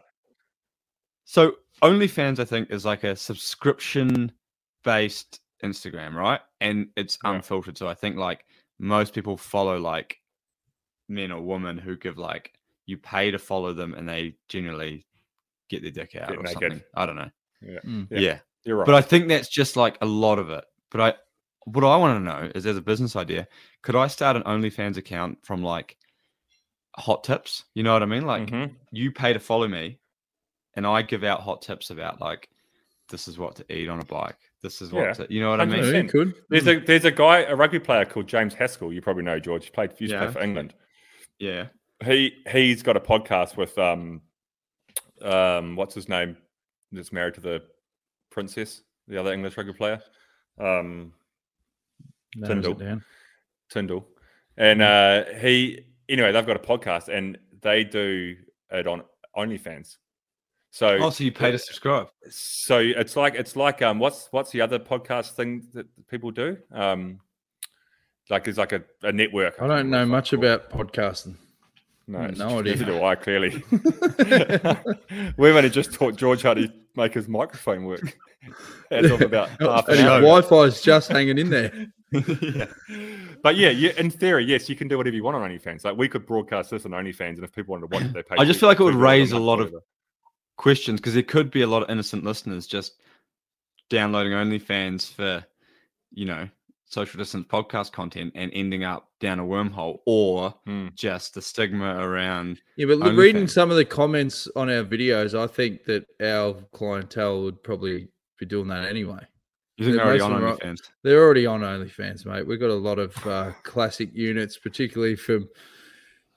So OnlyFans, I think, is like a subscription based Instagram, right? And it's Yeah. unfiltered. So I think like most people follow like men or women who give like you pay to follow them and they generally get their dick out Get or naked. something. I don't know. Yeah. Mm. Yeah. Yeah. You're right. But I think that's just like a lot of it. But I what I want to know is as a business idea, could I start an OnlyFans account from like hot tips? You know what I mean? Like Mhm. you pay to follow me and I give out hot tips about like this is what to eat on a bike. This is what Yeah. to you know what I Hundred mean? yeah, percent. you could. There's a there's a guy, a rugby player called James Haskell. You probably know George. He played used to play for England. Yeah. he he's got a podcast with um um what's his name that's married to the princess the other english rugby player um Narrows Tindall. tindall and uh he anyway they've got a podcast and they do it on onlyfans so Oh, so you pay to subscribe? so it's like it's like um what's what's the other podcast thing that people do um like it's like a, a network I don't know much about podcasting. no, no idea. neither do I clearly *laughs* *laughs* We've only just taught George how to make his microphone work. *laughs* As of about *laughs* oh, half and an hour. Wi-Fi is just hanging in there. *laughs* But yeah, you, in theory, yes, you can do whatever you want on OnlyFans. Like we could broadcast this on OnlyFans, and if people wanted to watch it, they pay. I just feel like it would raise a month, lot of- Questions because there could be a lot of innocent listeners just downloading OnlyFans for, you know, social distance podcast content and ending up down a wormhole or Hmm. just the stigma around. Yeah, but look, reading some of the comments on our videos, I think that our clientele would probably be doing that anyway. You think Yeah, they're already on of them are- OnlyFans? They're already on OnlyFans, mate. We've got a lot of uh, classic units, particularly from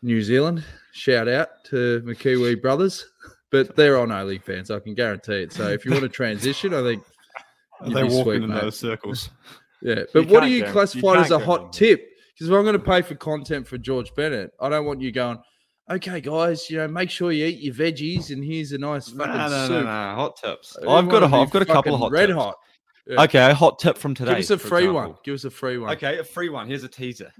New Zealand. Shout out to McKiwi brothers, but *laughs* they're on OnlyFans. I can guarantee it. So if you want to transition, I think *laughs* They're be walking sweet, in mate. those circles. Yeah, but You what do can't you you classify as a hot wrong. tip? Because if I'm going to pay for content for George Bennett, I don't want you going, okay, guys, you know, make sure you eat your veggies and here's a nice fucking no, no, soup. no, Hot tips. I I've got a hot. I've got a couple of hot red tips. hot. Yeah. Okay, a hot tip from today. Give us a for free one. Give us a free one. Okay, a free one. Here's a teaser.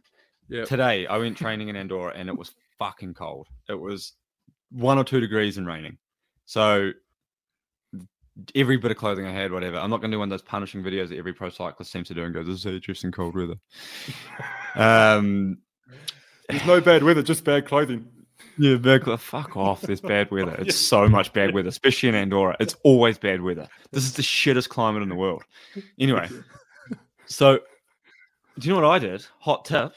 Yeah. Today I went training in Andorra and it was fucking cold. It was one or two degrees and raining. So every bit of clothing I had, whatever. I'm not going to do one of those punishing videos that every pro cyclist seems to do and go, "This is how you dress in cold weather." *laughs* um, There's no bad weather, just bad clothing. yeah, bad, clo- fuck off. There's bad *laughs* weather. It's so much bad weather, especially in Andorra. It's always bad weather. This is the shittest climate in the world. Anyway, *laughs* so do you know what I did? Hot tip.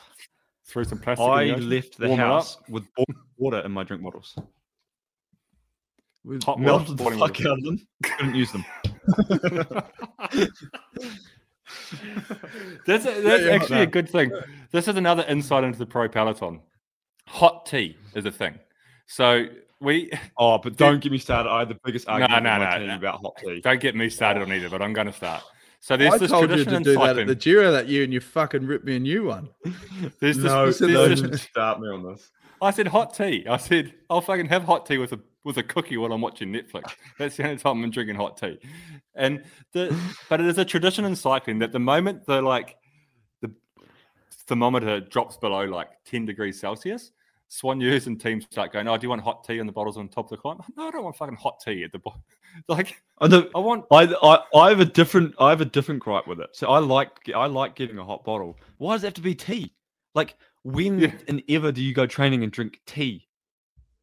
Threw some plastic. I left the house with water in my drink bottles. With- Hot Melted the fuck out of them. Couldn't use them. That's, that's yeah, actually a good thing. This is another insight into the pro peloton. Hot tea is a thing. So we *laughs* Oh, but don't get me started. I had the biggest argument no, with my no, team no. about hot tea. don't get me started on either, but I'm going to start. So there's I this told you tradition to do that at the Giro that year, and you fucking ripped me a new one. *laughs* There's this, No, there's no, this- don't start me on this. I said hot tea. I said I'll fucking have hot tea with a with a cookie while I'm watching Netflix. *laughs* That's the only time I'm drinking hot tea. And the *laughs* but it is a tradition in cycling that the moment the like the thermometer drops below like 10 degrees Celsius, Swan Soigneurs and teams start going, Oh, do you want hot tea in the bottles on top of the climb? *laughs* No, I don't want fucking hot tea at the bottom. Like I, I want I, I, I have a different I have a different gripe with it. So I like I like getting a hot bottle. Why does it have to be tea? Like when Yeah. and ever do you go training and drink tea?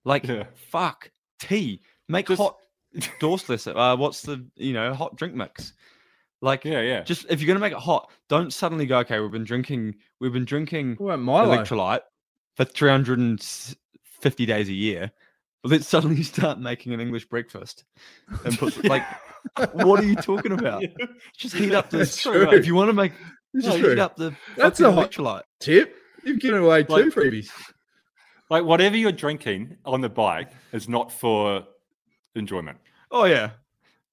Like Yeah. fuck tea. Make Just- hot dorseless. Uh, what's the you know hot drink mix? Like yeah, yeah. just if you're gonna make it hot, don't suddenly go. Okay, we've been drinking we've been drinking Milo? electrolyte for 350 days a year. But let's suddenly start making an English breakfast and put *laughs* like, what are you talking about? Just heat up the. If you want to make, no, heat up the. That's a hot- electrolyte. Tip? You've given away two freebies. Like whatever you're drinking on the bike is not for enjoyment. Oh yeah,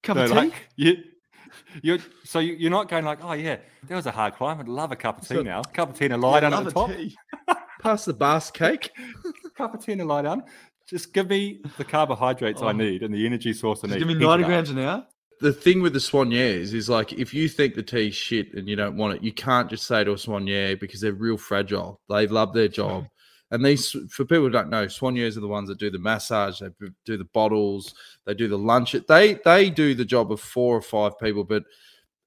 cup So of tea. like you, you're so you, you're not going like, oh yeah, that was a hard climb. I'd love a cup of tea So- now. Cup of tea and a lie down at the top. Pass the bas cake. *laughs* Cup of tea and a lie down. Just give me the carbohydrates I Oh. need and the energy source I Just need. give me Heat 90 grams an hour. The thing with the Soigneurs is like if you think the tea's shit and you don't want it, you can't just say to a Soigneur because they're real fragile. They love their job. And these, for people who don't know, Soigneurs are the ones that do the massage, they do the bottles, they do the lunch. They they do the job of four or five people. But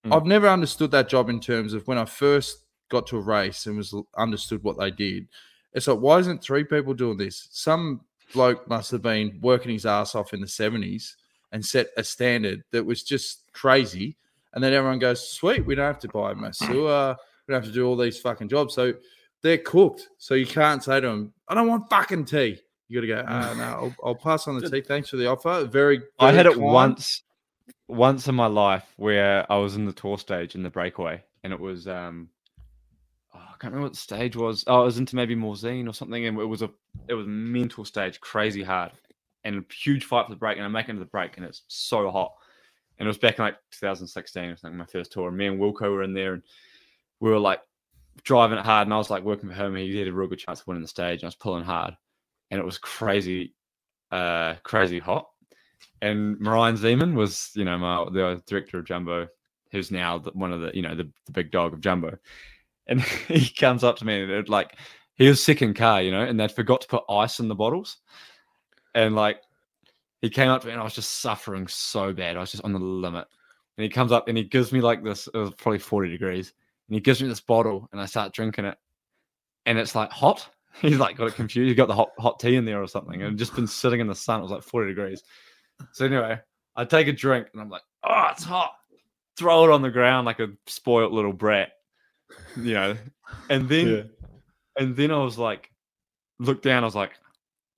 Mm. I've never understood that job in terms of when I first got to a race and was understood what they did. It's like, why isn't three people doing this? Some bloke must have been working his ass off in the 70s and set a standard that was just crazy. And then everyone goes, sweet, we don't have to buy a *clears throat* masseur. We don't have to do all these fucking jobs. So they're cooked. So you can't say to them, I don't want fucking tea. You got to go, ah, *laughs* no, I'll, I'll pass on the tea. Thanks for the offer. Very, I very had it kind." once, once in my life where I was in the tour stage in the breakaway, and it was um, oh, I can't remember what the stage was. Oh, it was into maybe Morzine or something, and it was a it was a mental stage, crazy hard, and a huge fight for the break. And I make it into the break, and it's so hot. And it was back in like 2016, I think, my first tour. And me and Wilco were in there, and we were like driving it hard. And I was like working for him. He had a real good chance of winning the stage. And I was pulling hard, and it was crazy, uh, crazy hot. And Merijn Zeeman was, you know, my the director of Jumbo, who's now one of the, you know, the, the big dog of Jumbo. And *laughs* he comes up to me and it, like he was sick in car, you know, and they'd forgot to put ice in the bottles. And like he came up to me and I was just suffering so bad. I was just on the limit. And he comes up and he gives me like this, it was probably 40 degrees. And he gives me this bottle and I start drinking it. And it's like hot. *laughs* He's like got it confused. He's got the hot hot tea in there or something. And just been sitting in the sun. It was like 40 degrees. So anyway, I take a drink and I'm like, oh, it's hot. Throw it on the ground like a spoiled little brat. You know. And then Yeah. and then I was like, looked down, I was like,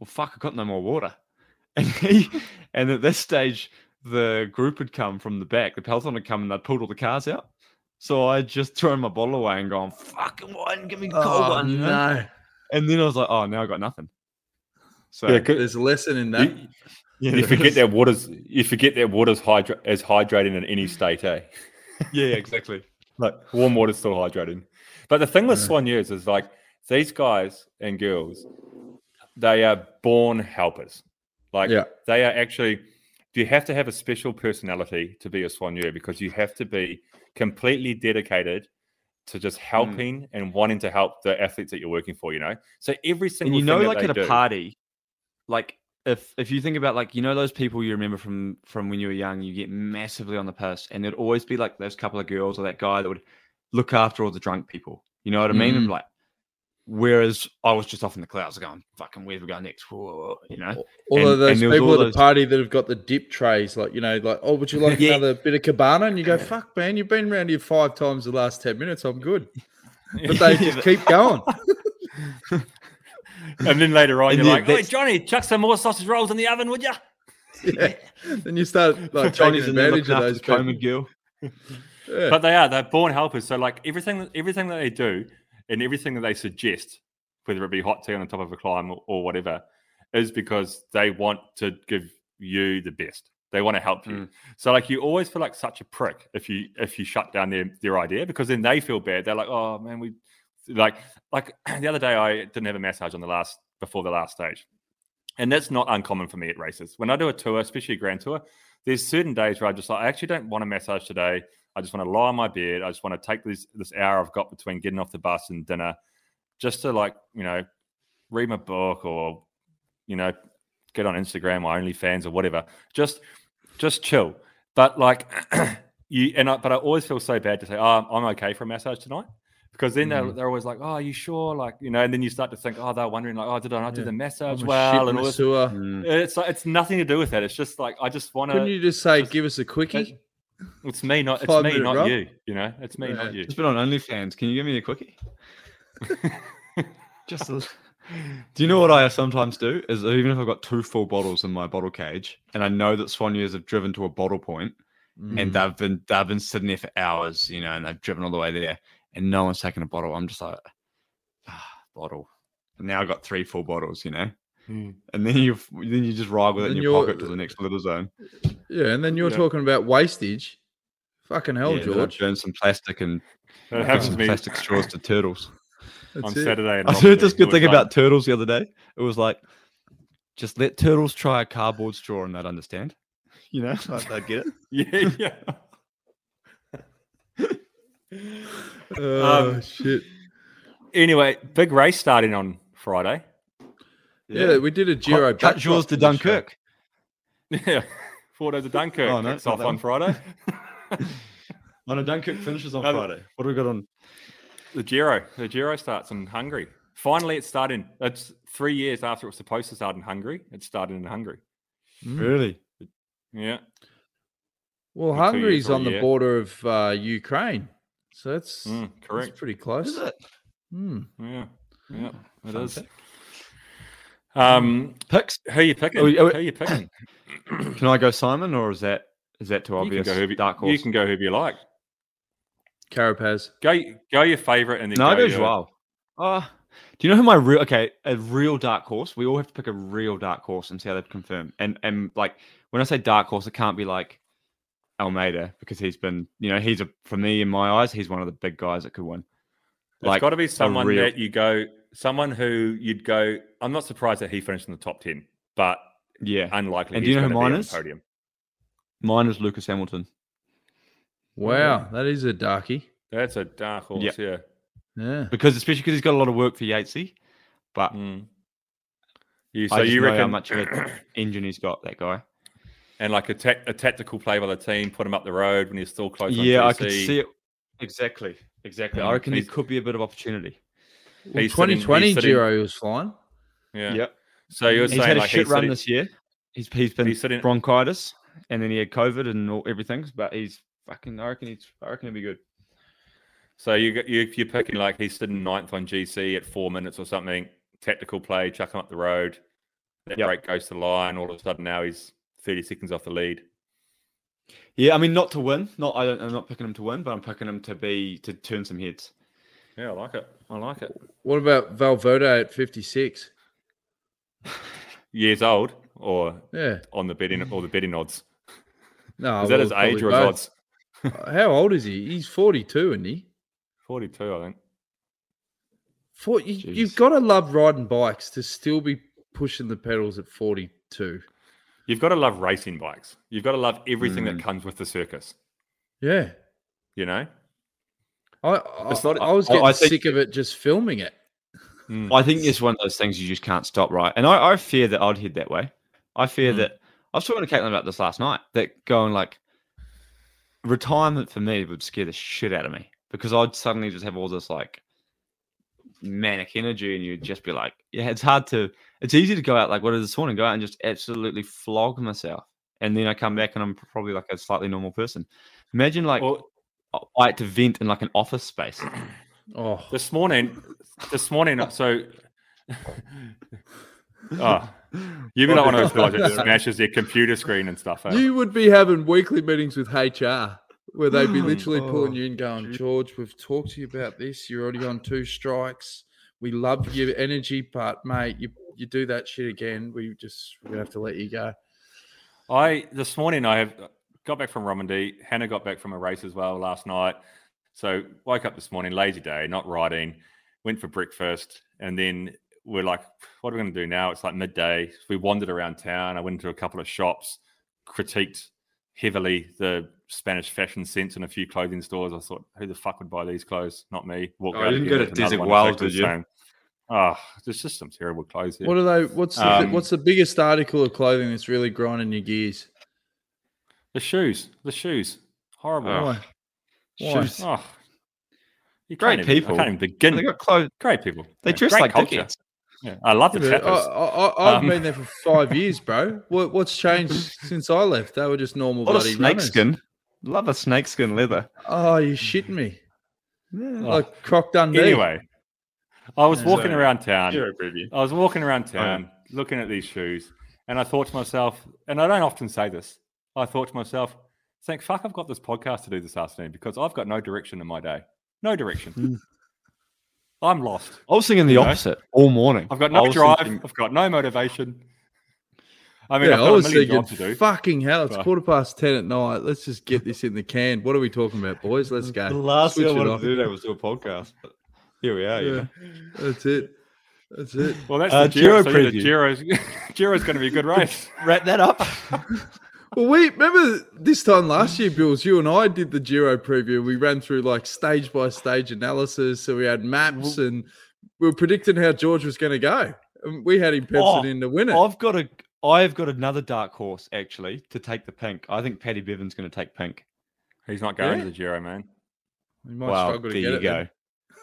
well, fuck, I got no more water. *laughs* And he, and at this stage, the group had come from the back, the peloton had come and they'd pulled all the cars out. So I just *laughs* thrown my bottle away and gone, fucking one, give me a cold Oh, one. you no. And then I was like, oh, now I got nothing. So Yeah, 'cause There's a lesson in that. you, yeah, you forget is. that water's you forget that water's hydra- as hydrating in any state, eh? *laughs* Yeah, exactly. Like warm water's still hydrating. But the thing with Yeah. Soigneurs is like these guys and girls, they are born helpers. Like Yeah. they are actually. Do you have to have a special personality to be a soigneur? Because you have to be completely dedicated to just helping and wanting to help the athletes that you're working for. You know, so every single and you know like at a do- party like if if you think about like you know those people you remember from from when you were young you get massively on the piss and there'd always be like those couple of girls or that guy that would look after all the drunk people you know what i mean and Mhm. like whereas i was just off in the clouds going fucking where do we go next Whoa, you know All And- of those and there was people all at the those- party that have got the dip trays, like you know, like oh, would you *laughs* like Yeah. another bit of cabana? And you go, fuck, man, you've been around here five times the last ten minutes. I'm good, *laughs* but they just keep going. *laughs* and then later on, And you're yeah, like, "Hey, Johnny, chuck some more sausage rolls in the oven, would you?" yeah. Then you start like johnny's taking in advantage of those the coma people. girl Yeah. But they are they're born helpers. So like everything everything that they do and everything that they suggest, whether it be hot tea on the top of a climb or, or whatever, is because they want to give you the best. They want to help you. Mm. So like you always feel like such a prick if you if you shut down their their idea because then they feel bad. They're like, oh man, we like like *clears throat* the other day I didn't have a massage on the last before the last stage. And that's not uncommon for me at races. When I do a tour, especially a grand tour, there's certain days where I just like I actually don't want a massage today. I just want to lie on my bed. I just want to take this this hour I've got between getting off the bus and dinner, just to like you know, read my book or you know, get on Instagram or OnlyFans or whatever. Just just chill. But like *clears throat* you and I, but I always feel so bad to say, oh, I'm okay for a massage tonight. Because then they're, Mhm. they're always like, "Oh, are you sure?" Like, you know, and then you start to think, "Oh, they're wondering, like, oh, did I not do Yeah. the I'm massage well?" And all this. Mm. It's like, it's nothing to do with that. It's just like I just want to. Couldn't you just say, just- give us a quickie? It's me, not it's Five me, not rub? you. You know, it's me, not you. it's been on onlyfans can you give me a quickie *laughs* just a, do you know what I sometimes do? Is even if I've got two full bottles in my bottle cage, and I know that Soigneurs have driven to a bottle point, Mm. and they've been they've been sitting there for hours, you know, and they've driven all the way there, and no one's taken a bottle. I'm just like, ah, bottle. And now I've got three full bottles, you know, Mm. and then you then you just ride with it in your pocket to the next little zone. Yeah, and then you're Yeah. talking about wastage. Fucking hell, yeah, George. burn some plastic and That give happens some plastic straws to turtles. That's on it. Saturday. I heard this good thing like- about turtles the other day. It was like, just let turtles try a cardboard straw and they'd understand. *laughs* You know, like they'd get it. *laughs* Yeah, yeah. Oh Um, shit! Anyway, big race starting on Friday. Yeah, we did a Cut- Giro. cut yours to for show. Dunkirk. *laughs* Yeah, four days of Dunkirk Oh, no, kicks off that on. Friday. *laughs* *laughs* Oh no, Dunkirk finishes on No, Friday. What do we got on? the Giro, the Giro starts in Hungary. Finally, it's starting. It's three years after it was supposed to start in Hungary. It started in Hungary. Mm. Really? Yeah, Well, For Hungary's on the year. border of uh, Ukraine, so that's, Mm, that's correct. pretty close. Is it? Mm. Yeah, yeah, it Fun is. fact. Um, Picks? who you picking? Oh, oh, who you picking? *clears throat* Can I go Simon or is that is that too You can obvious? go whoever, Dark horse. you can go whoever you like. Carapaz. Go go your favourite and then No, I go go Joao. Uh, do you know who my real okay a real dark horse? We all have to pick a real dark horse and see how they confirm. And and like when I say dark horse, it can't be like Almeida because he's been you know he's a for me in my eyes he's one of the big guys that could win. It's got to be someone real- that you go, someone who you'd go. I'm not surprised that he finished in the top ten, but Yeah, unlikely. And do you know who gonna mine is? Podium. mine is Lucas Hamilton. Wow, that is a darkie. That's a dark horse. Yep. Yeah. Yeah. because especially because he's got a lot of work for Yatesy. But Mm. You, so I just you know reckon how much of an *clears throat* engine he's got, that guy. and like a, tac- a tactical play by the team, put him up the road when he's still close. on Yeah, I could see it. Exactly, exactly. I Mm, reckon there could be a bit of opportunity. Well, He's sitting- 2020 he's sitting- Giro he was flying. Yeah. Yep. So you're He's saying had a like shit he's run sitting- this year. He's he's been He's sitting- bronchitis, and then he had COVID and all, everything. But he's fucking. I reckon he's. I reckon he'll be good. So you get- you if you're picking like he's sitting ninth on GC at four minutes or something, tactical play, chuck him up the road. That Yep. break goes to the line. All of a sudden now he's 30 seconds off the lead. Yeah, I mean, not to win. Not. I don't, I'm not picking him to win, but I'm picking him to be to turn some heads. Yeah, I like it. I like it. What about Valverde at 56? *laughs* Years old or Yeah. on the betting or the betting odds. No. Is that well, his age or his both. odds? *laughs* How old is he? He's 42, isn't he? 42, I think. For, you, you've got to love riding bikes to still be pushing the pedals at 42. You've got to love racing bikes. You've got to love everything Mm. that comes with the circus. Yeah. You know? I, I, It's not- I was getting I think- sick of it just filming it. Mm. I think it's one of those things you just can't stop, right? And I, I fear that I'd head that way. I fear Mm. that I was talking to Caitlin about this last night. That going like retirement for me would scare the shit out of me because I'd suddenly just have all this like manic energy, and you'd just be like, yeah, it's hard to. It's easy to go out like what is this morning? Go out and just absolutely flog myself, and then I come back and I'm probably like a slightly normal person. Imagine like Well, I had to vent in like an office space. *clears throat* Oh, this morning, this morning, *laughs* so. *laughs* oh, you've been like one of those guys that smashes their computer screen and stuff. eh? you would be having weekly meetings with HR where they'd be literally Oh, pulling you and going, George, we've talked to you about this. You're already on two strikes. We love your energy, but mate, you you do that shit again. We just we're gonna have to let you go. I this morning I have got back from Romandie. Hannah got back from a race as well last night. So woke up this morning, lazy day, not riding. Went for breakfast, and then we're like, "What are we going to do now?" It's like midday. We wandered around town. I went into a couple of shops, critiqued heavily the Spanish fashion sense in a few clothing stores. I thought, "Who the fuck would buy these clothes? Not me." Walked Oh, out you didn't again go to with Desert Wild, exactly did the you? same. Oh, there's just some terrible clothes here. What are they? What's the, Um, what's the biggest article of clothing that's really grinding your gears? The shoes, the shoes, horrible. Oh. Why? Why? Shoes. Oh, you Great even- people. I can't even begin. They got clothes. Great people. They Yeah, dress like culture. dickheads. Yeah, I love the Yeah, but I, chappers. I, I, I've Um, been there for five years, bro. What, what's changed *laughs* since I left? They were just normal What a bloody runners. snakeskin. Love a snakeskin leather. Oh, you shitting me? Yeah. Like Croc Dundee. Anyway, I was Yeah. walking So- around town. preview. I was walking around Oh, town, looking at these shoes, and I thought to myself, and I don't often say this, I thought to myself, think, fuck, I've got this podcast to do this afternoon because I've got no direction in my day. No direction. Hmm. *laughs* I'm lost. I was thinking the You know? opposite all morning. I've got no drive. thinking- I've got no motivation. I mean, yeah, I've I got was a million thinking, jobs to do. fucking hell, it's but- quarter past 10 at night. Let's just get this in the can. What are we talking about, boys? Let's go. The last Switch thing I it wanted off. to do there was do a podcast. But here we are. You Yeah, that's it. That's it. Well, that's Uh, the Giro. Giro so yeah, the preview. Giro's, *laughs* Giro's going to be a good race. Wrap that up. *laughs* Well, we remember this time last year, Bewls. You and I did the Giro preview. We ran through like stage by stage analysis. So we had maps and we were predicting how George was going to go. And we had him penciled Oh, in to win it. I've got a. I've got another dark horse actually to take the pink. I think Paddy Bevin's going to take pink. He's not going Yeah? to the Giro, man. We might well, struggle to there get you it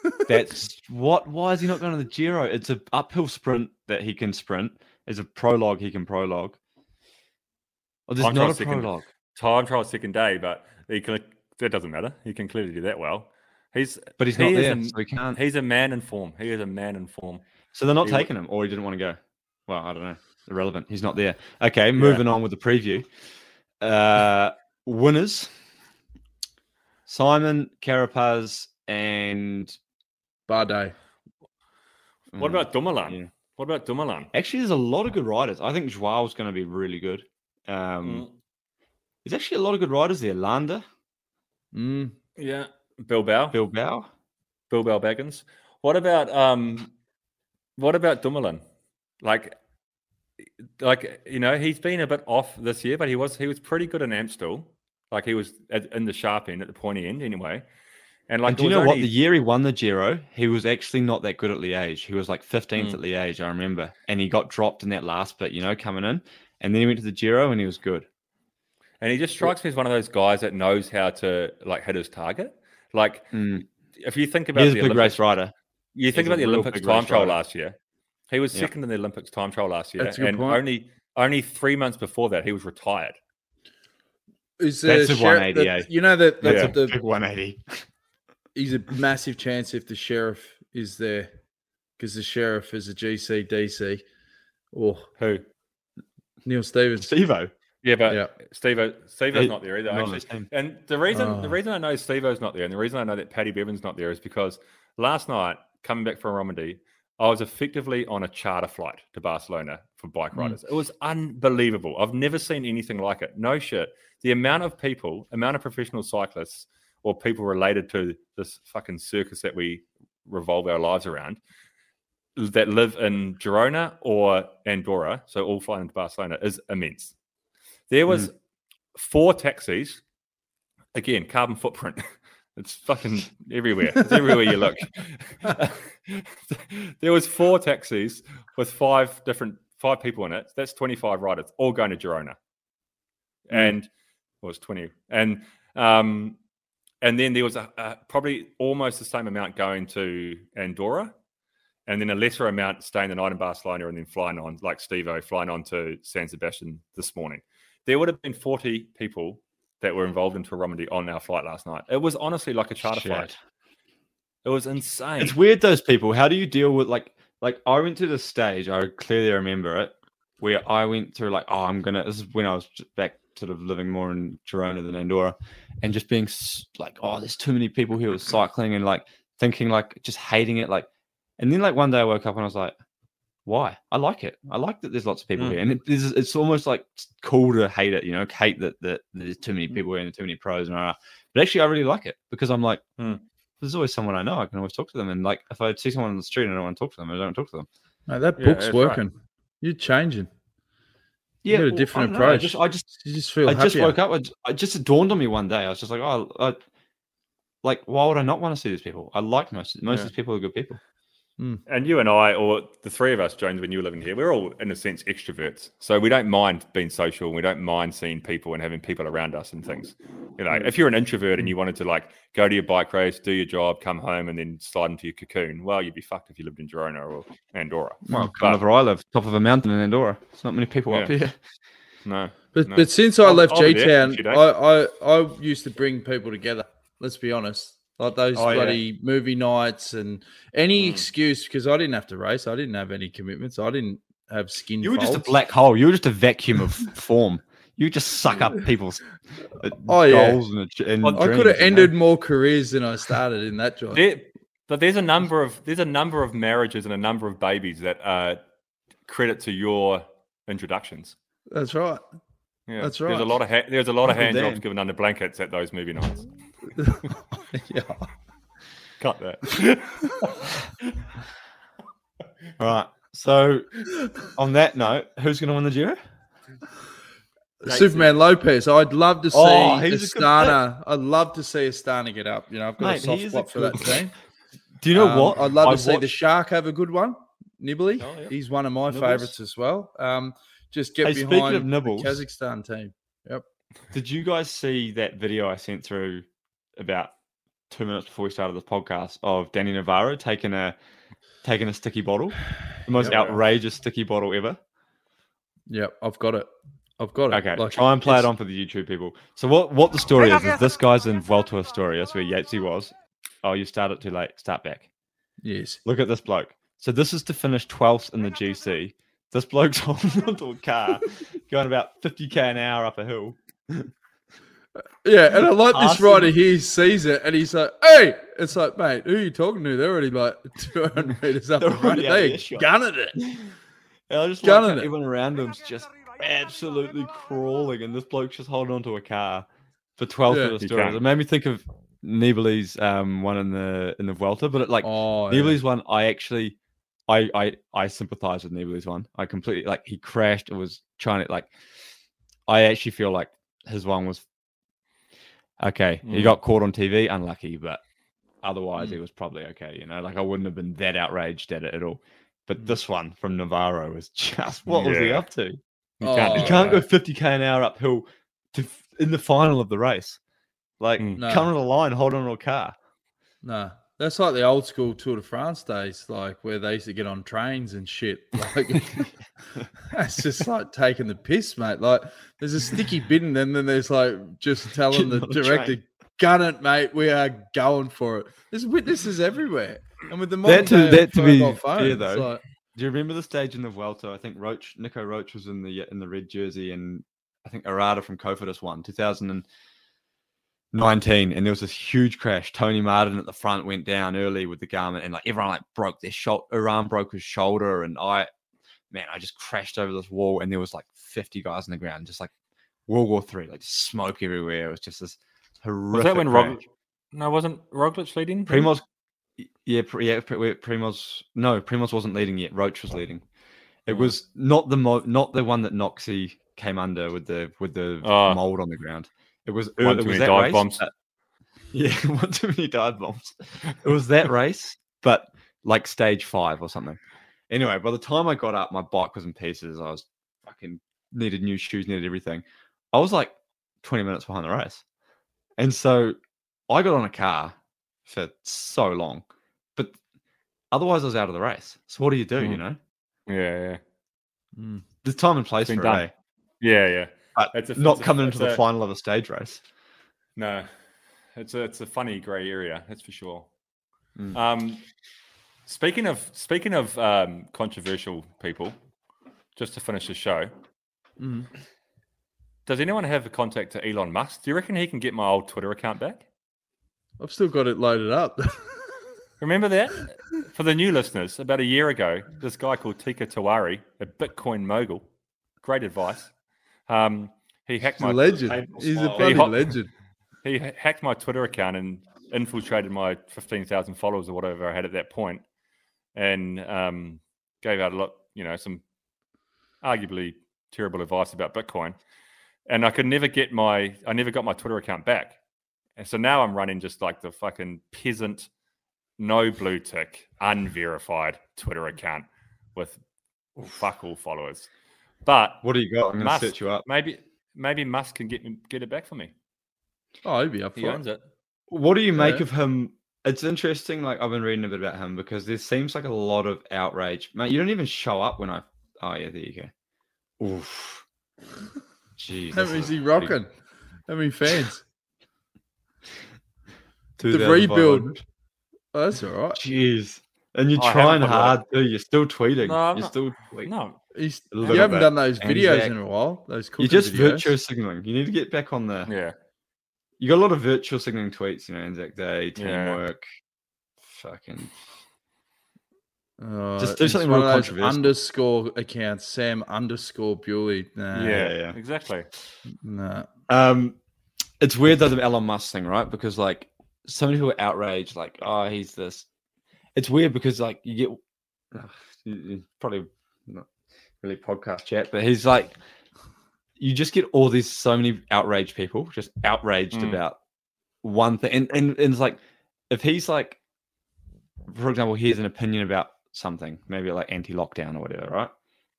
go. *laughs* That's *laughs* what. Why is he not going to the Giro? It's a uphill sprint that he can sprint. There's a prologue he can prologue. Oh, there's I'm not a to second- prologue. Time trial second day, but he can, that doesn't matter. He can clearly do that well. He's But he's he not is there, a- so he can't. he's a man in form. He is a man in form. So they're not he w- taking him, or he didn't want to go. Well, I don't know. Irrelevant. He's not there. Okay, moving on with the preview. Uh, winners. Simon Carapaz and Bardet. What Mm, about Dumoulin? yeah. What about Dumoulin? Actually, there's a lot of good riders. I think Joao's going to be really good. Um, Mm, There's actually a lot of good riders there. Landa, Mm. yeah, Bilbao, Bilbao. Bilbao Baggins. What about um, what about Dumoulin? Like, like you know, he's been a bit off this year, but he was he was pretty good in Amstel. Like he was at, in the sharp end at the pointy end anyway. And like, and do you was know what? only- The year he won the Giro, he was actually not that good at Liège. He was like 15th Mm. at Liège, I remember. And he got dropped in that last bit, you know, coming in. And then he went to the Giro and he was good. And he just strikes me as one of those guys that knows how to like hit his target. Like Mm. if you think about He's a the big Olympics, race rider. you think he's about the Olympics time trial rider. last year. He was Yeah. second in the Olympics time trial last year, That's a good and point. only only three months before that he was retired. Is That's the a sheriff- 180, the- eh? You know that that's Yeah. what the Big 180. he's a massive chance if the sheriff is there because the sheriff is a GC DC or Who? Neil Stephens. Stevo. Yeah, but Yeah. Steve Stevo's He- not there either. not Actually, his and the reason the Oh. reason I know Stevo's not there, and the reason I know that Paddy Bevin's not there is because last night coming back from Romandie, I was effectively on a charter flight to Barcelona for bike Mm. riders. It was unbelievable. I've never seen anything like it. No shit. The amount of people, amount of professional cyclists or people related to this fucking circus that we revolve our lives around that live in Girona or Andorra, so all flying into Barcelona, is immense. There was four taxis. Again, carbon footprint. *laughs* It's fucking everywhere. It's everywhere you look. *laughs* there was four taxis with five different five people in it. That's twenty five riders, all going to Girona, and well, it was twenty. And um, and then there was a, a, probably almost the same amount going to Andorra, and then a lesser amount staying the night in Barcelona, and then flying on like Stevo flying on to San Sebastian this morning. There would have been forty people that were involved in Romandie on our flight last night. It was honestly like a charter flight. It was insane. It's weird those people. How do you deal with like like I went to the stage, I clearly remember it, where I went through like, oh, I'm gonna this is when I was back sort of living more in Girona than Andorra, and just being like, oh, there's too many people here with cycling and like thinking like just hating it. Like and then like one day I woke up and I was like, why? I like it. I like that there's lots of people Mm. here. And it is it's almost like cool to hate it, you know, hate that, that there's too many people here and too many pros and all. But actually I really like it because I'm like, Mm. there's always someone I know. I can always talk to them. And like, if I see someone on the street and I don't want to talk to them, I don't talk to them. No, that Yeah, book's that's right. working. You're changing. Yeah, got a well, different I don't know, I approach. just, I just, You just feel I just woke up. I, j- I just dawned on me one day. I was just like, oh, I, like, why would I not want to see these people? I like most most Yeah. of these people are good people. Mm. And you and I, or the three of us, Jones, when you were living here, we're all, in a sense, extroverts. So we don't mind being social. and We don't mind seeing people and having people around us and things. You know, mm. if you're an introvert and you mm. wanted to like go to your bike race, do your job, come home, and then slide into your cocoon, well, you'd be fucked if you lived in Girona or Andorra. Well, But- kind of where I live, top of a mountain in Andorra. It's not many people up here. *laughs* No. But No. but since I I'll- left G there in a Town. I, I I used to bring people together. Let's be honest, like those Oh, yeah. bloody movie nights and any Mm. excuse because I didn't have to race. I didn't have any commitments. I didn't have skin. You were just a black hole. You were just a vacuum of *laughs* form. You just suck up *laughs* people's uh, Oh, yeah. goals and, and I could have you know? ended more careers than I started in that job. There, but there's a number of there's a number of marriages and a number of babies that are credit to your introductions. That's right. Yeah, That's right. There's a lot of ha- there's a lot of hand jobs given under blankets at those movie nights. Yeah. Cut that. All *laughs* right. So, on that note, who's going to win the Giro? Superman Lopez. I'd love to see Oh, a good Astana. I'd love to see Astana get up. You know, I've got Mate, a soft spot a for that team. Do you know Um, what? I'd love I to see the Shark have a good one. Nibbly. Oh, yeah. He's one of my Nibbles. favorites as well. Um, just get Hey, speaking behind of nibbles- the Kazakhstan team. Yep. Did you guys see that video I sent through about two minutes before we started this podcast of Danny Navarro taking a taking a sticky bottle, the most Yeah. outrageous sticky bottle ever? Yep, I've got it. I've got it. Okay, Like, try and play it on for the YouTube people. So what what the story is is this guy's in Vuelta Asturias. That's where Yatesy was. Oh, you started too late. Start back. Yes. Look at this bloke. So this is to finish 12th in the GC. This bloke's *laughs* holding onto a car, *laughs* going about 50k an hour up a hill. Yeah, and I like this Arsenal- rider here sees it and he's like, hey, it's like, mate, who are you talking to? They're already like *laughs* 200 *laughs* meters up They're the road. already They gunning it. And I just Gunning like it. everyone around him's just absolutely crawling, and this bloke's just holding onto a car for 12 Yeah. of the He stories. It made me think of Nibali's um, one in the in the Vuelta, but it, like Oh, yeah. Nibali's one, I actually, I I I sympathize with Nibali's one. I completely like he crashed. It was trying to like, I actually feel like his one was okay. He Mm. got caught on TV, unlucky, but otherwise Mm. he was probably okay. You know, like I wouldn't have been that outraged at it at all. But Mm. this one from Navarro was *laughs* just what was he up to? You can't, Oh, You can't that. go 50k an hour uphill to in the final of the race. Like Mm. No. come to the line, hold on to a car. No, that's like the old school Tour de France days, like where they used to get on trains and shit. *laughs* Like, that's just like taking the piss, mate. Like, there's a sticky *laughs* bit, and then, then there's like just telling the Getting the director, train. "Gun it, mate. We are going for it." There's witnesses everywhere, and with the modern That to- day that to be mobile fair, phones, it's though, like, Do you remember the stage in the Vuelta? I think Roche, Nico Roche was in the in the red jersey, and I think Herrada from Cofidis won 2019, and there was this huge crash. Tony Martin at the front went down early with the garment, and like everyone like broke their shoulder. Uran broke his shoulder, and I, man, I just crashed over this wall, and there was like 50 guys on the ground, just like World War Three, like smoke everywhere. It was just this horrific. Was that when. Rog? No, wasn't Roglic leading? Primoz, yeah, yeah, Primoz. No, Primoz wasn't leading yet. Roche was leading. It was not the mo- not the one that Noxie came under with the with the Oh. mold on the ground. It was One it too was many that dive race bombs. that- yeah, *laughs* one too many dive bombs. It was that *laughs* race, but like stage five or something. Anyway, by the time I got up, my bike was in pieces. I was fucking needed new shoes, needed everything. I was like 20 minutes behind the race. And so I got on a car for so long, but otherwise I was out of the race. So what do you do, you Mm. know? Yeah, yeah, mm. There's time and place for it, eh? yeah, yeah. But It's a- not a- coming it's into the a- final of a stage race. No, it's a it's a funny grey area. That's for sure. Mm. Um, speaking of speaking of um, controversial people, just to finish the show, Mm. does anyone have a contact to Elon Musk? Do you reckon he can get my old Twitter account back? I've still got it loaded up. *laughs* Remember that? For the new listeners, about a year ago, this guy called Tika Tawari, a Bitcoin mogul, great advice. Um, he hacked He's a my legend. He's a smile. bloody He legend. *laughs* he hacked my Twitter account and infiltrated my 15,000 followers or whatever I had at that point and um, gave out a lot, you know, some arguably terrible advice about Bitcoin. And I could never get my, I never got my Twitter account back. And so now I'm running just like the fucking peasant, no blue tick, unverified Twitter account with fuck all followers. But What do you got? I'm going to Musk, search you up. maybe, maybe Musk can get get it back for me. Oh, he'd be up He for owns it. it. What do you make Yeah. of him? It's interesting. Like I've been reading a bit about him because there seems like a lot of outrage. Mate, you don't even show up when I. Oh yeah, there you go. Oof. Jeez. How this many is is he pretty- rocking? How many fans? *laughs* the rebuild. Oh, that's all right. Jeez. And you're oh, I trying put a lot- hard too. You're still tweeting. No, I'm you're not- still tweeting. No, He's, you haven't bit. done those videos in a while. Those cool videos. You're just videos. virtual signaling. You need to get back on the. yeah. You got a lot of virtual signaling tweets. You know, Anzac Day, Yeah. teamwork. Fucking. Uh, Just do something one real of those controversial. Underscore account Sam underscore Bewley. Nah, yeah, yeah, yeah. exactly. Nah. Um, it's weird though the Elon Musk thing, right? Because like so many people are outraged, like, oh, he's this. It's weird because like you get you- you probably not really podcast chat, but he's like, you just get all these so many outraged people just outraged Mm. about one thing, and, and and it's like if he's like, for example, he has an opinion about something, maybe like anti-lockdown or whatever, right?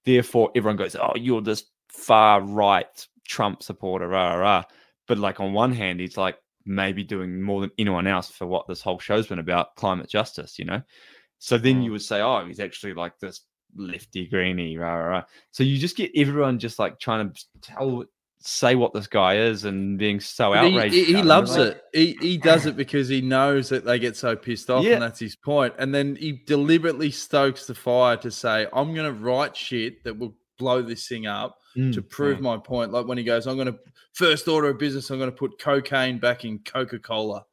Therefore, everyone goes, "Oh, you're this far right Trump supporter," rah rah. But like on one hand, he's like maybe doing more than anyone else for what this whole show's been about, climate justice, you know. So then Mm. you would say, "Oh, he's actually like this lefty greeny," rah rah. rah. So you just get everyone just like trying to tell, say what this guy is, and being so But he, outraged. he, he loves Like, it. He he does it because he knows that they get so pissed off, Yeah. and that's his point. And then he deliberately stokes the fire to say, "I'm going to write shit that will blow this thing up Mm, to prove my point. Like when he goes, I'm going to first order of business, I'm going to put cocaine back in Coca Cola.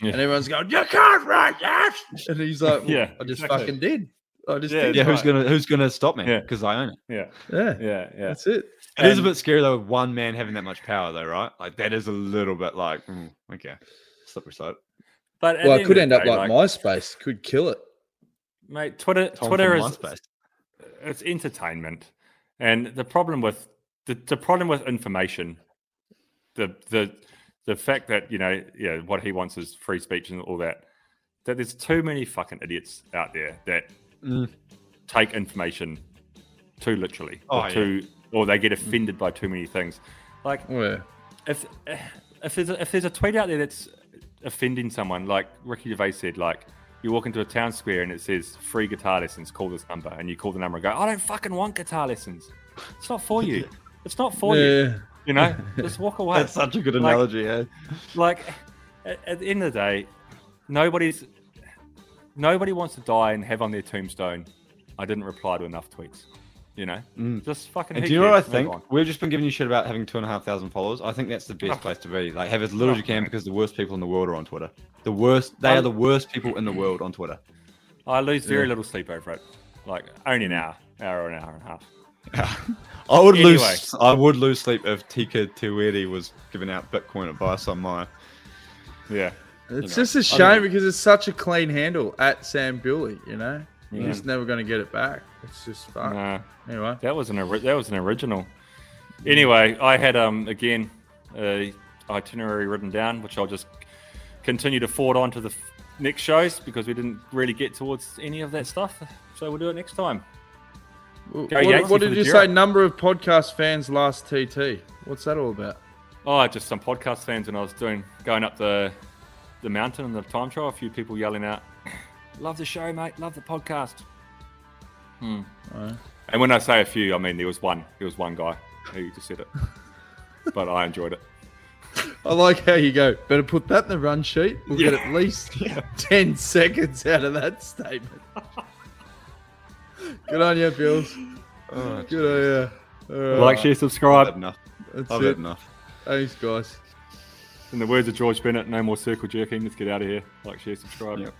Yeah. And everyone's going, You can't write that. *laughs* And he's like, well, Yeah, I just exactly. fucking did. I just Yeah. Yeah, who's right." gonna who's gonna stop me? Yeah. Because I own it. Yeah, Yeah, yeah, yeah. that's it. It is a bit scary though, one man having that much power, though, right? Like that is a little bit like, mm, okay, slippery slope. But at Well, it could end the up day, like, MySpace. Could kill it. mate. Twitter, Tom Twitter from is MySpace. it's entertainment, and the problem with the, the problem with information, the the the fact that you know, yeah, what he wants is free speech and all that. That there's too many fucking idiots out there that Mm. take information too literally, Oh, or yeah. too, or they get offended by too many things. Like Oh, yeah. if if there's a, if there's a tweet out there that's offending someone, like Ricky Gervais said, like you walk into a town square and it says free guitar lessons, call this number, and you call the number and go, I don't fucking want guitar lessons. It's not for you. *laughs* It's not for you. Yeah. You know, *laughs* just walk away. That's such a good Like- analogy, eh? like at, at the end of the day, nobody's nobody wants to die and have on their tombstone. I didn't reply to enough tweets. You know, Mm. just fucking. And do you know what I think? on. We've just been giving you shit about having two and a half thousand followers. I think that's the best Oh. place to be. Like, have as little as Oh, you can because the worst people in the world are on Twitter. The worst. They Um, are the worst people in the world on Twitter. I lose very Yeah. little sleep over it. Like only an hour, hour or an hour and a half. *laughs* I would Anyway. lose. I would lose sleep if Tika Tiweri was giving out Bitcoin advice on my. Yeah. It's know, just a shame because it's such a clean handle at Sam Bewley, you know? You're just never going to get it back. It's just fuck. Nah. Anyway. That was an ori- that was an original. Anyway, I had um again a itinerary written down, which I'll just continue to forward on to the f- next shows because we didn't really get towards any of that stuff. So we'll do it next time. What, what did you say? Number of podcast fans last TT. What's that all about? Oh, just some podcast fans when I was doing going up the the mountain in the time trial. A few people yelling out, *clears throat* "Love the show, mate! Love the podcast." Hmm. Alright. And when I say a few, I mean there was one. There was one guy who just said it, *laughs* but I enjoyed it. I like how you go. Better put that in the run sheet. We'll get at least *laughs* *laughs* 10 seconds out of that statement. Good on you, Bewls. Oh, Good on you. All Like, right. share, I've subscribe. had enough. That's I've it. had enough. Thanks, guys. In the words of George Bennett, no more circle jerking. Let's get out of here. Like, share, subscribe. Yep.